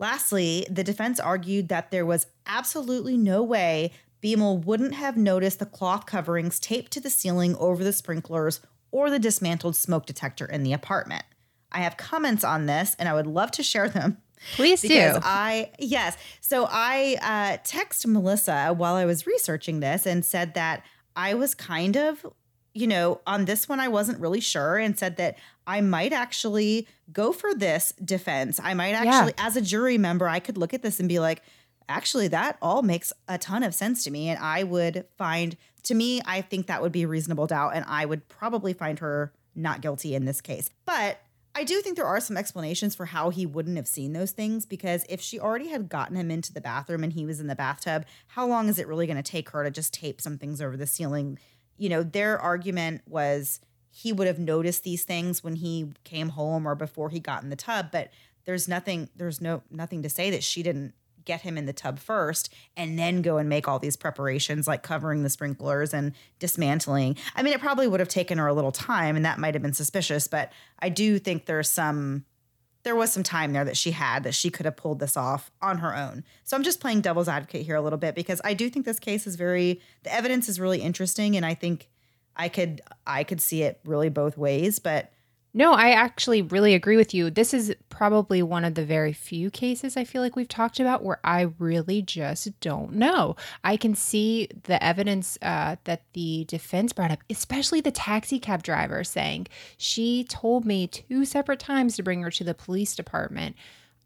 Lastly, the defense argued that there was absolutely no way Bimal wouldn't have noticed the cloth coverings taped to the ceiling over the sprinklers or the dismantled smoke detector in the apartment. I have comments on this and I would love to share them. Please because do. I yes. So I uh, text Melissa while I was researching this and said that I was kind of, you know, on this one I wasn't really sure and said that I might actually go for this defense. I might actually, yeah. as a jury member, I could look at this and be like, actually, that all makes a ton of sense to me, and I would find to me, I think that would be a reasonable doubt, and I would probably find her not guilty in this case. But I do think there are some explanations for how he wouldn't have seen those things because if she already had gotten him into the bathroom and he was in the bathtub, how long is it really going to take her to just tape some things over the ceiling? You know, their argument was he would have noticed these things when he came home or before he got in the tub, but there's nothing there's no nothing to say that she didn't get him in the tub first and then go and make all these preparations like covering the sprinklers and dismantling. I mean, it probably would have taken her a little time and that might have been suspicious, but I do think there's some there was some time there that she had that she could have pulled this off on her own. So I'm just playing devil's advocate here a little bit because I do think this case is very the evidence is really interesting and I think I could I could see it really both ways, but no, I actually really agree with you. This is probably one of the very few cases I feel like we've talked about where I really just don't know. I can see the evidence uh, that the defense brought up, especially the taxi cab driver saying she told me two separate times to bring her to the police department.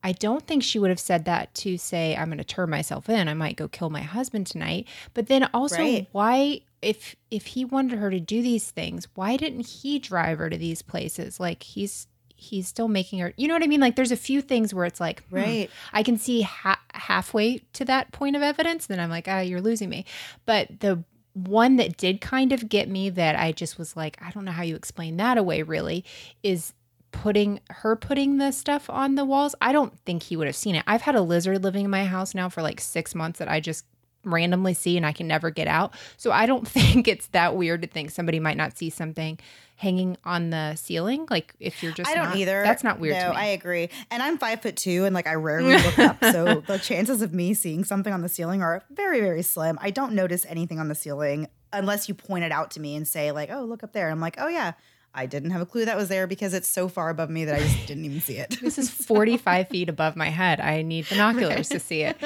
I don't think she would have said that to say, I'm going to turn myself in. I might go kill my husband tonight. But then also, Right. why, if if he wanted her to do these things, why didn't he drive her to these places? Like he's he's still making her. You know what I mean? Like there's a few things where it's like, hmm, Right. I can see ha- halfway to that point of evidence. Then I'm like, ah, you're losing me. But the one that did kind of get me that I just was like, I don't know how you explain that away really is putting her putting the stuff on the walls. I don't think he would have seen it. I've had a lizard living in my house now for like six months that I just randomly see and I can never get out. So I don't think it's that weird to think somebody might not see something hanging on the ceiling. Like if you're just I don't not- either. That's not weird No. I agree. And I'm five foot two, and like I rarely look up, so the chances of me seeing something on the ceiling are very, very slim. I don't notice anything on the ceiling unless you point it out to me and say like, "Oh, look up there." I'm like, "Oh yeah." I didn't have a clue that was there because it's so far above me that I just didn't even see it. This is 45 feet above my head. I need binoculars to see it.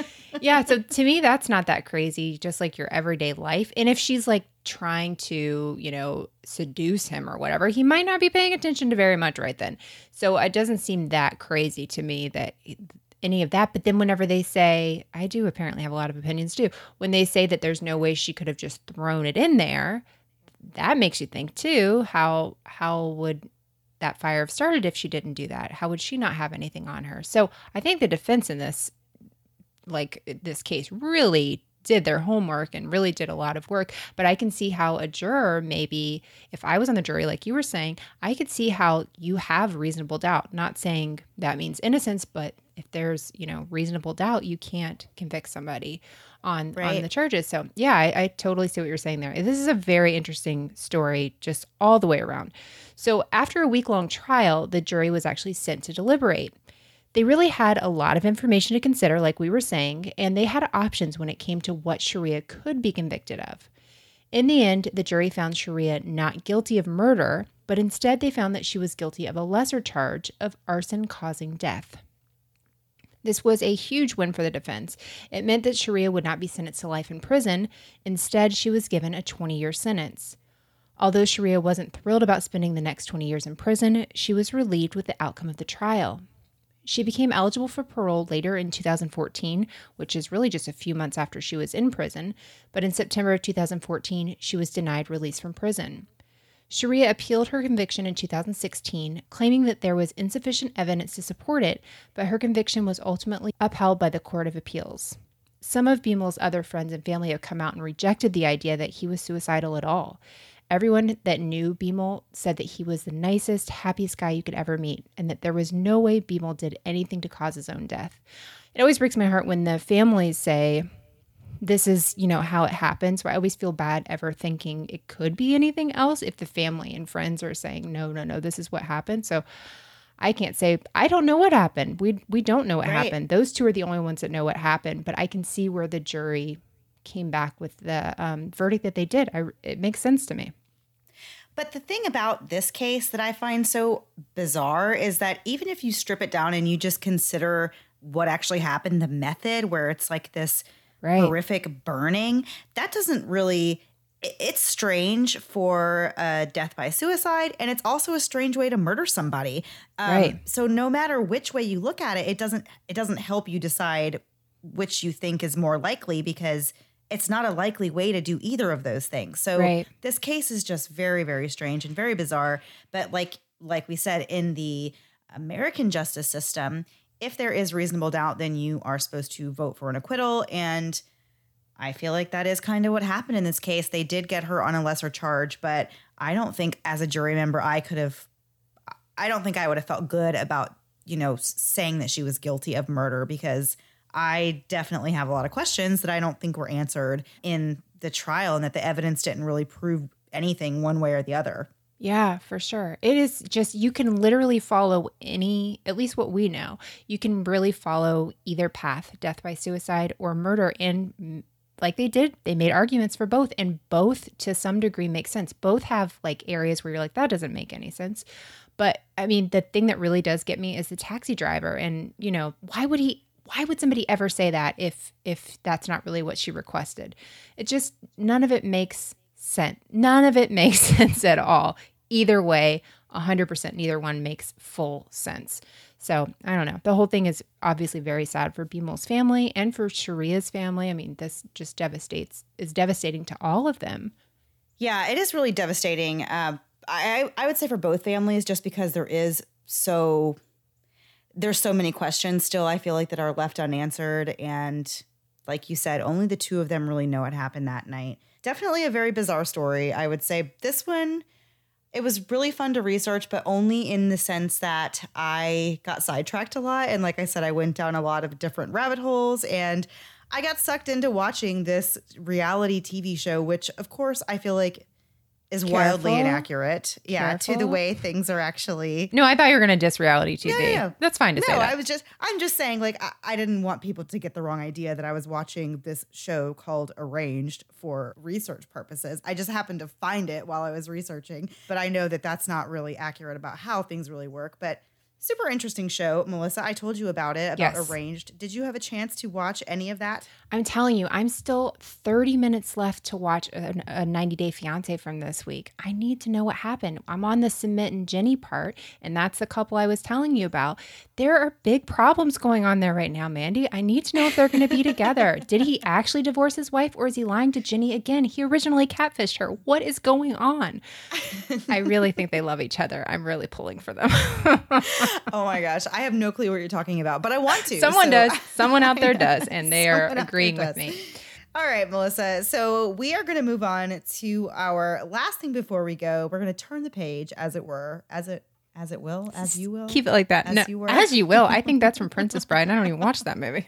Yeah. So to me, that's not that crazy, just like your everyday life. And if she's like trying to, you know, seduce him or whatever, he might not be paying attention to very much right then. So it doesn't seem that crazy to me that any of that. But then whenever they say, I do apparently have a lot of opinions too, when they say that there's no way she could have just thrown it in there, that makes you think too how how would that fire have started if she didn't do that? How would she not have anything on her? So i think the defense in this like this case really did their homework and really did a lot of work. But i can see how a juror maybe if i was on the jury like you were saying i could see how you have reasonable doubt. Not saying that means innocence but if there's you know reasonable doubt you can't convict somebody on on the charges. So yeah I, I totally see what you're saying there. This is a very interesting story just all the way around. So after a week long trial the jury was actually sent to deliberate. They really had a lot of information to consider, like we were saying, and they had options when it came to what Shreya could be convicted of. In the end, the jury found Shreya not guilty of murder, but instead they found that she was guilty of a lesser charge of arson causing death. This was a huge win for the defense. It meant that Shreya would not be sentenced to life in prison. Instead, she was given a 20 year sentence. Although Shreya wasn't thrilled about spending the next 20 years in prison, she was relieved with the outcome of the trial. She became eligible for parole later in 2014, which is really just a few months after she was in prison, but in September of 2014, she was denied release from prison. Shreya appealed her conviction in 2016, claiming that there was insufficient evidence to support it, but her conviction was ultimately upheld by the Court of Appeals. Some of Bimal's other friends and family have come out and rejected the idea that he was suicidal at all. Everyone that knew Bimal said that he was the nicest, happiest guy you could ever meet, and that there was no way Bimal did anything to cause his own death. It always breaks my heart when the families say, this is, you know, how it happens. Where I always feel bad ever thinking it could be anything else if the family and friends are saying, no, no, no, this is what happened. So I can't say I don't know what happened. We we don't know what Right. happened. Those two are the only ones that know what happened. But I can see where the jury came back with the um, verdict that they did. I, it makes sense to me. But the thing about this case that I find so bizarre is that even if you strip it down and you just consider what actually happened, the method where it's like this Right. horrific burning, that doesn't really it's strange for a death by suicide, and it's also a strange way to murder somebody. Um, Right. So no matter which way you look at it, it doesn't it doesn't help you decide which you think is more likely because it's not a likely way to do either of those things. So Right. this case is just very very strange and very bizarre but like like we said in the american justice system if there is reasonable doubt then you are supposed to vote for an acquittal. And i feel like that is kind of what happened in this case. They did get her on a lesser charge but i don't think as a jury member i could have i don't think i would have felt good about you know saying that she was guilty of murder because i definitely have a lot of questions that i don't think were answered in the trial and that the evidence didn't really prove anything one way or the other Yeah, for sure. It is just, you can literally follow any, at least what we know, you can really follow either path, death by suicide or murder. And like they did, they made arguments for both, and both to some degree make sense. Both have like areas where you're like, that doesn't make any sense. But I mean, the thing that really does get me is the taxi driver. And, you know, why would he? Why would somebody ever say that if if that's not really what she requested? It just none of it makes sense. None of it makes sense at all. Either way, 100% neither one makes full sense. So I don't know. The whole thing is obviously very sad for Bimal's family and for Shreya's family. I mean, this just devastates is devastating to all of them. Yeah, it is really devastating. Uh, I I would say for both families, just because there is so there's so many questions still. I feel like that are left unanswered, and like you said, only the two of them really know what happened that night. Definitely a very bizarre story. I would say this one. It was really fun to research, but only in the sense that I got sidetracked a lot. And like I said, I went down a lot of different rabbit holes and I got sucked into watching this reality TV show, which of course I feel like is wildly inaccurate. Yeah, to the way things are actually. No, I thought you were going to diss reality TV. Yeah. That's fine to say No. I was just I'm just saying like I, I didn't want people to get the wrong idea that I was watching this show called Arranged for research purposes. I just happened to find it while I was researching, but I know that that's not really accurate about how things really work, but super interesting show, Melissa. I told you about it about Yes. Arranged. Did you have a chance to watch any of that? I'm telling you, I'm still 30 minutes left to watch a, a 90 Day Fiance from this week. I need to know what happened. I'm on the Sumit and Jenny part, and that's the couple I was telling you about. There are big problems going on there right now, Mandy. I need to know if they're going to be together. Did he actually divorce his wife, or is he lying to Jenny again? He originally catfished her. What is going on? I really think they love each other. I'm really pulling for them. oh my gosh, I have no clue what you're talking about, but I want to. Someone so- does. Someone out there does, and they are Someone agreeing with me. All right, Melissa. So we are going to move on to our last thing before we go. We're going to turn the page, as it were, as it as it will, as you will. Keep it like that. As no, you were. as you will. I think that's from Princess Bride. I don't even watch that movie.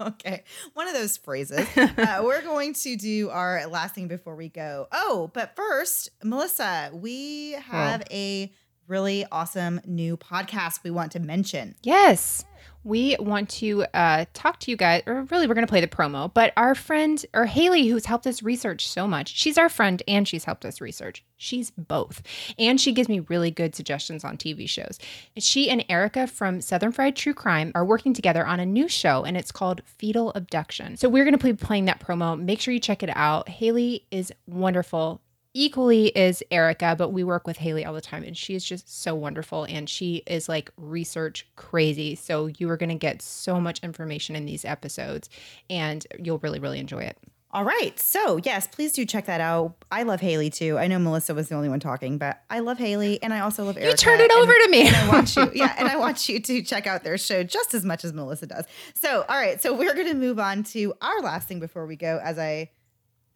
okay, one of those phrases. uh, we're going to do our last thing before we go. Oh, but first, Melissa, we have a really awesome new podcast we want to mention. Yes. We want to uh, talk to you guys, or really, we're going to play the promo. But our friend, or Haley, who's helped us research so much, she's our friend and she's helped us research. She's both. And she gives me really good suggestions on TV shows. She and Erica from Southern Fried True Crime are working together on a new show, and it's called Fetal Abduction. So we're going to be playing that promo. Make sure you check it out. Haley is wonderful equally is Erica, but we work with Haley all the time and she is just so wonderful and she is like research crazy. So you are going to get so much information in these episodes and you'll really, really enjoy it. All right. So, yes, please do check that out. I love Haley too. I know Melissa was the only one talking, but I love Haley and I also love Erica. You turned it and- over to me. and I want you, yeah, and I want you to check out their show just as much as Melissa does. So, all right, so we're going to move on to our last thing before we go, as I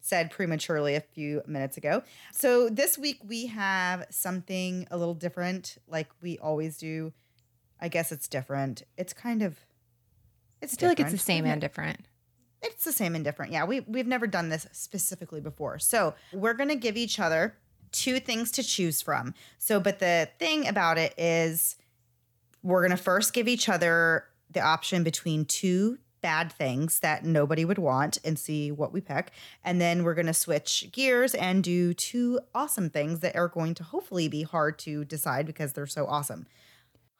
said prematurely a few minutes ago. So, this week we have something a little different, like we always do. I guess it's different. It's kind of, it's I feel like it's the same and different. it's the same and different. Yeah, we we've never done this specifically before. So we're gonna give each other two things to choose from. So, but the thing about it is, we're gonna first give each other the option between two bad things that nobody would want and see what we pick. And then we're gonna switch gears and do two awesome things that are going to hopefully be hard to decide because they're so awesome.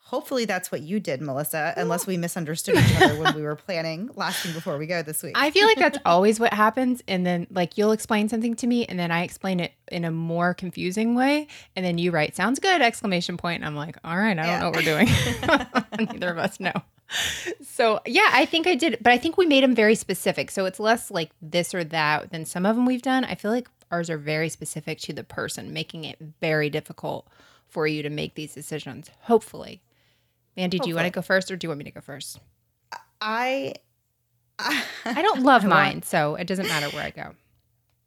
Hopefully that's what you did, Melissa, unless we misunderstood each other when we were planning last thing before we go this week. I feel like that's always what happens. And then, like, you'll explain something to me, and then I explain it in a more confusing way. And then you write, sounds good, exclamation point. And I'm like, all right, I don't Yeah. know what we're doing. Neither of us know. So, yeah, I think I did. But I think we made them very specific. So it's less like this or that than some of them we've done. I feel like ours are very specific to the person, making it very difficult for you to make these decisions, hopefully. Mandy, do you want to go first or do you want me to go first? I I don't love I mine, so it doesn't matter where I go.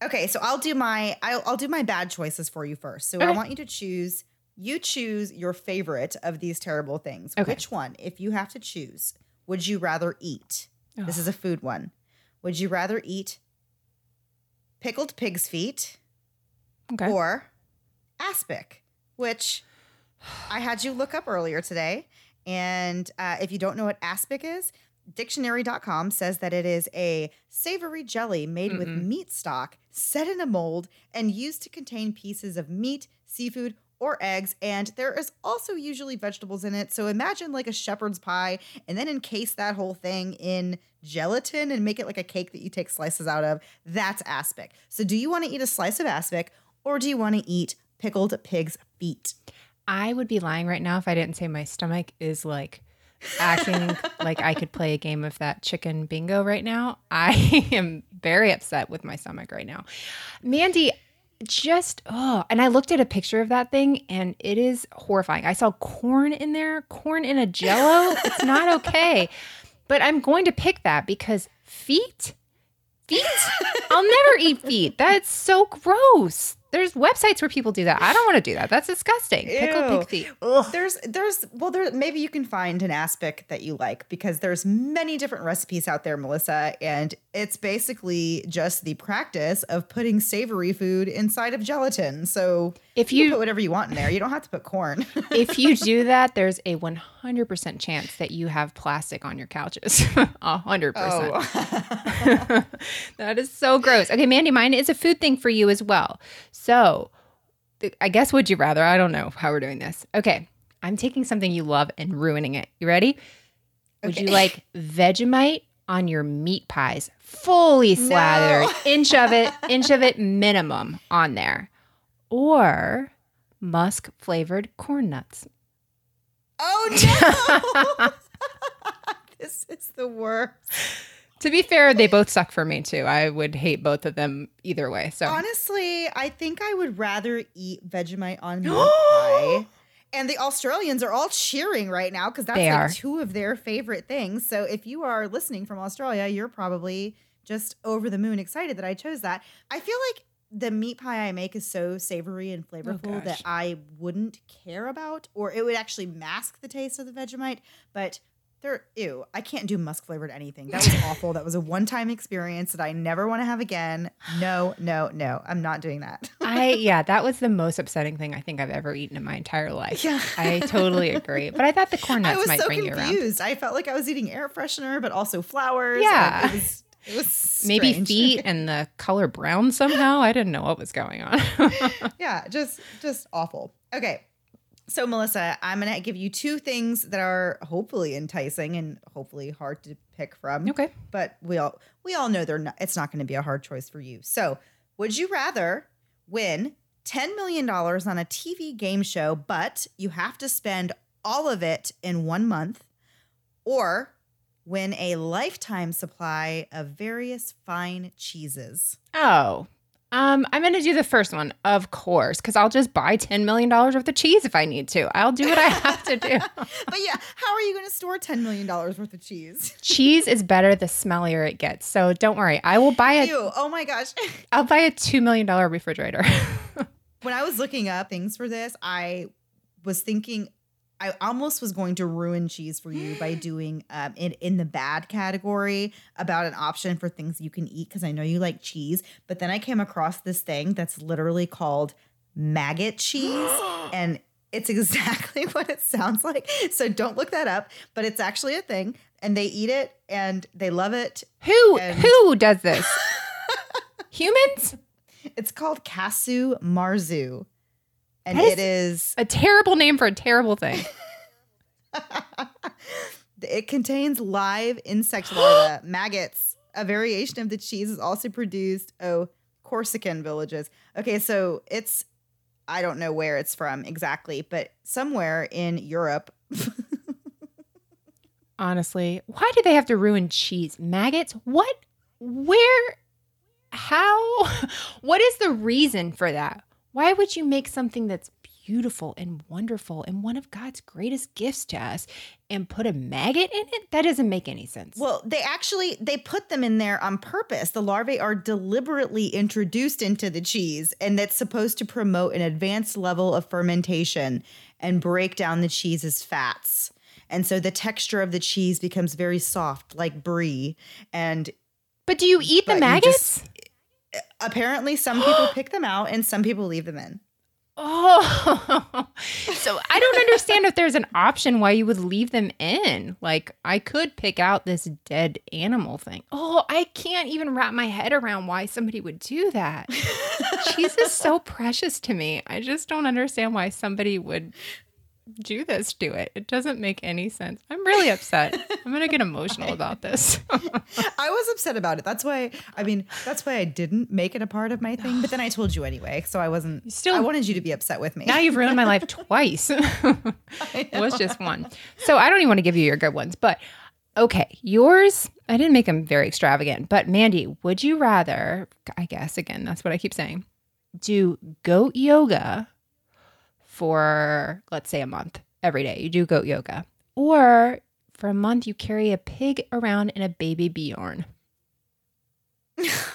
Okay, so I'll do my I'll, I'll do my bad choices for you first. So I want you to choose you choose your favorite of these terrible things. Okay. Which one, if you have to choose, would you rather eat? This is a food one. Would you rather eat pickled pig's feet Okay. or aspic, which I had you look up earlier today. And uh, if you don't know what aspic is, dictionary.com says that it is a savory jelly made with Mm-mm. meat stock set in a mold and used to contain pieces of meat, seafood, or eggs. And there is also usually vegetables in it. So imagine like a shepherd's pie and then encase that whole thing in gelatin and make it like a cake that you take slices out of. That's aspic. So do you want to eat a slice of aspic or do you want to eat pickled pig's feet? I would be lying right now if I didn't say my stomach is like acting like I could play a game of that chicken bingo right now. I am very upset with my stomach right now. Mandy, just oh, and I looked at a picture of that thing and it is horrifying. I saw corn in there, corn in a jello. it's not okay. But I'm going to pick that because feet feet? I'll never eat feet. That's so gross. There's websites where people do that. I don't want to do that. That's disgusting. Pickled Ew. pig feet. There's there's well there maybe you can find an aspic that you like because there's many different recipes out there, Melissa, and it's basically just the practice of putting savory food inside of gelatin. So If you can you put whatever you want in there. You don't have to put corn. if you do that, there's a 100% chance that you have plastic on your couches. A 100%. oh. that is so gross. Okay, Mandy, mine is a food thing for you as well. So, th- I guess would you rather? I don't know how we're doing this. Okay, I'm taking something you love and ruining it. You ready? Would you like Vegemite on your meat pies, fully slathered, inch of it, inch of it minimum on there, or musk flavored corn nuts? oh no. this is the worst. To be fair, they both suck for me too. I would hate both of them either way. So Honestly, I think I would rather eat Vegemite on meat pie. And the Australians are all cheering right now because that's They like are. two of their favorite things. So if you are listening from Australia, you're probably just over the moon excited that I chose that. I feel like the meat pie I make is so savory and oh, flavorful that. I wouldn't care about, or it would actually mask the taste of the Vegemite. But they're ew. I can't do musk flavored anything. That was awful. That was a one time experience that I never want to have again. No, no, no. I'm not doing that. I yeah, that was the most upsetting thing I think I've ever eaten in my entire life. Yeah. I totally agree. But I thought the corn nuts might so bring you around. I felt like I was eating air freshener, but also flowers. Yeah. It was. It was Maybe feet and the color brown somehow. I didn't know what was going on. yeah, just just awful. Okay. So Melissa, I'm gonna give you two things that are hopefully enticing and hopefully hard to pick from. okay. But we all we all know they're not it's not gonna be a hard choice for you. So would you rather win $10 million on a TV game show, but you have to spend all of it in one month, or win a lifetime supply of various fine cheeses? Oh. Um, I'm gonna do the first one, of course, because I'll just buy $10 million worth of cheese if I need to. I'll do what I have to do. But yeah, how are you going to store $10 million worth of cheese? cheese is better the smellier it gets. So don't worry. I will buy a Ew, oh my gosh. I'll buy a two million dollar refrigerator. when I was looking up things for this, I was thinking I almost was going to ruin cheese for you by doing um, it in the bad category about an option for things you can eat because I know you like cheese. But then I came across this thing that's literally called maggot cheese, and it's exactly what it sounds like. So don't look that up, but it's actually a thing, and they eat it and they love it. who And- who does this? Humans? It's called Casu Marzu. And is- it is A terrible name for a terrible thing. It contains live insect larvae, maggots. A variation of the cheese is also produced. Oh, Corsican villages. Okay, so it's I don't know where it's from exactly, but somewhere in Europe. Honestly, why do they have to ruin cheese? Maggots? What? Where? How? What is the reason for that? Why would you make something that's beautiful and wonderful and one of God's greatest gifts to us and put a maggot in it? That doesn't make any sense. Well, they actually they put them in there on purpose. The larvae are deliberately introduced into the cheese, and that's supposed to promote an advanced level of fermentation and break down the cheese's fats. And so the texture of the cheese becomes very soft, like brie. And but do you eat the but you maggots? just- apparently, some people pick them out and some people leave them in. Oh, so I don't understand if there's an option why you would leave them in. Like, I could pick out this dead animal thing. Oh, I can't even wrap my head around why somebody would do that. Cheese is so precious to me. I just don't understand why somebody would do this to it. It doesn't make any sense. I'm really upset. I'm going to get emotional about this. I was upset about it. That's why, I mean, that's why I didn't make it a part of my thing. But then I told you anyway. So I wasn't, still, I wanted you to be upset with me. Now you've ruined my life twice. it was just one. So I don't even want to give you your good ones. But okay, yours, I didn't make them very extravagant. But Mandy, would you rather, I guess, again, that's what I keep saying, do goat yoga for, let's say, a month every day. You do goat yoga. Or for a month, you carry a pig around in a baby Bjorn.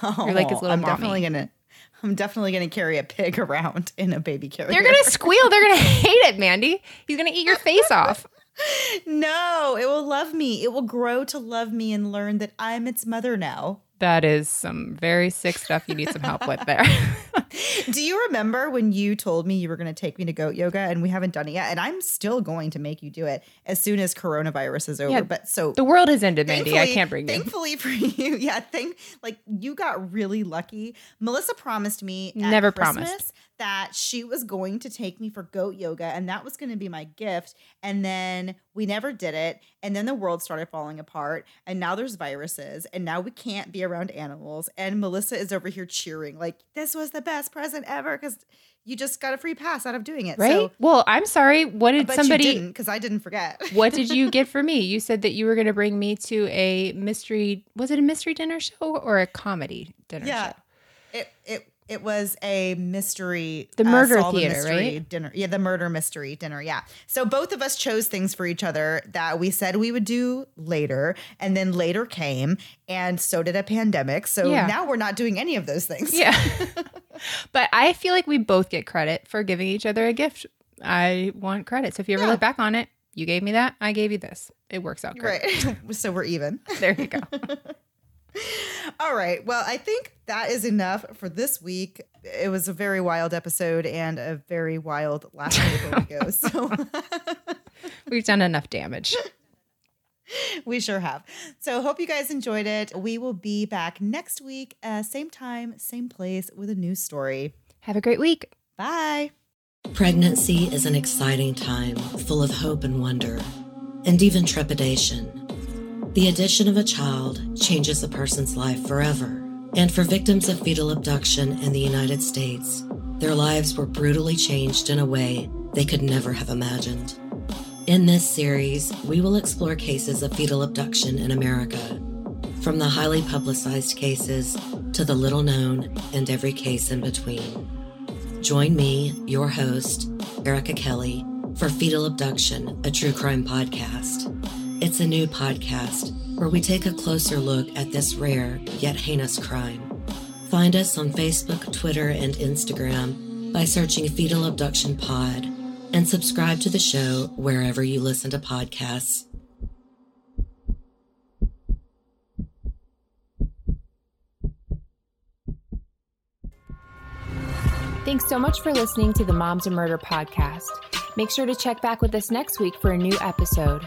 Oh, You're like his oh, little I'm mommy. definitely gonna. I'm definitely gonna carry a pig around in a baby carrier. They're gonna squeal. They're gonna hate it, Mandy. He's gonna eat your face off. No, it will love me. It will grow to love me and learn that I'm its mother now. That is some very sick stuff you need some help with there. Do you remember when you told me you were going to take me to goat yoga and we haven't done it yet? And I'm still going to make you do it as soon as coronavirus is over. Yeah, but so the world has ended, Mandy. I can't bring you. Thankfully for you, yeah. Thank like you got really lucky. Melissa promised me never Christmas promised that she was going to take me for goat yoga and that was going to be my gift. And then we never did it. And then the world started falling apart. And now there's viruses. And now we can't be around animals. And Melissa is over here cheering, like, this was the best present ever because you just got a free pass out of doing it. Right. So, well, I'm sorry. What did somebody. Because I didn't forget. what did you get for me? You said that you were going to bring me to a mystery. Was it a mystery dinner show or a comedy dinner yeah. show? It, it it was a mystery the uh, murder uh, theater right? dinner. Yeah the murder mystery dinner yeah. So both of us chose things for each other that we said we would do later and then later came and so did a pandemic. So yeah. now we're not doing any of those things. Yeah. But i feel like we both get credit for giving each other a gift. I want credit. So if you ever yeah. look back on it you gave me that i gave you this. It works out great. Right. So we're even. There you go All right. Well, I think that is enough for this week. It was a very wild episode and a very wild last before we go. So we've done enough damage. We sure have. So hope you guys enjoyed it. We will be back next week, uh, same time, same place with a new story. Have a great week. Bye. Pregnancy is an exciting time, full of hope and wonder, and even trepidation. The addition of a child changes a person's life forever. And for victims of fetal abduction in the United States, their lives were brutally changed in a way they could never have imagined. In this series, we will explore cases of fetal abduction in America, from the highly publicized cases to the little known and every case in between. Join me, your host, Erica Kelly, for Fetal Abduction, a true crime podcast. It's a new podcast where we take a closer look at this rare yet heinous crime. Find us on Facebook, Twitter, and Instagram by searching Fetal Abduction Pod and subscribe to the show wherever you listen to podcasts. Thanks so much for listening to the Moms and Murder podcast. Make sure to check back with us next week for a new episode.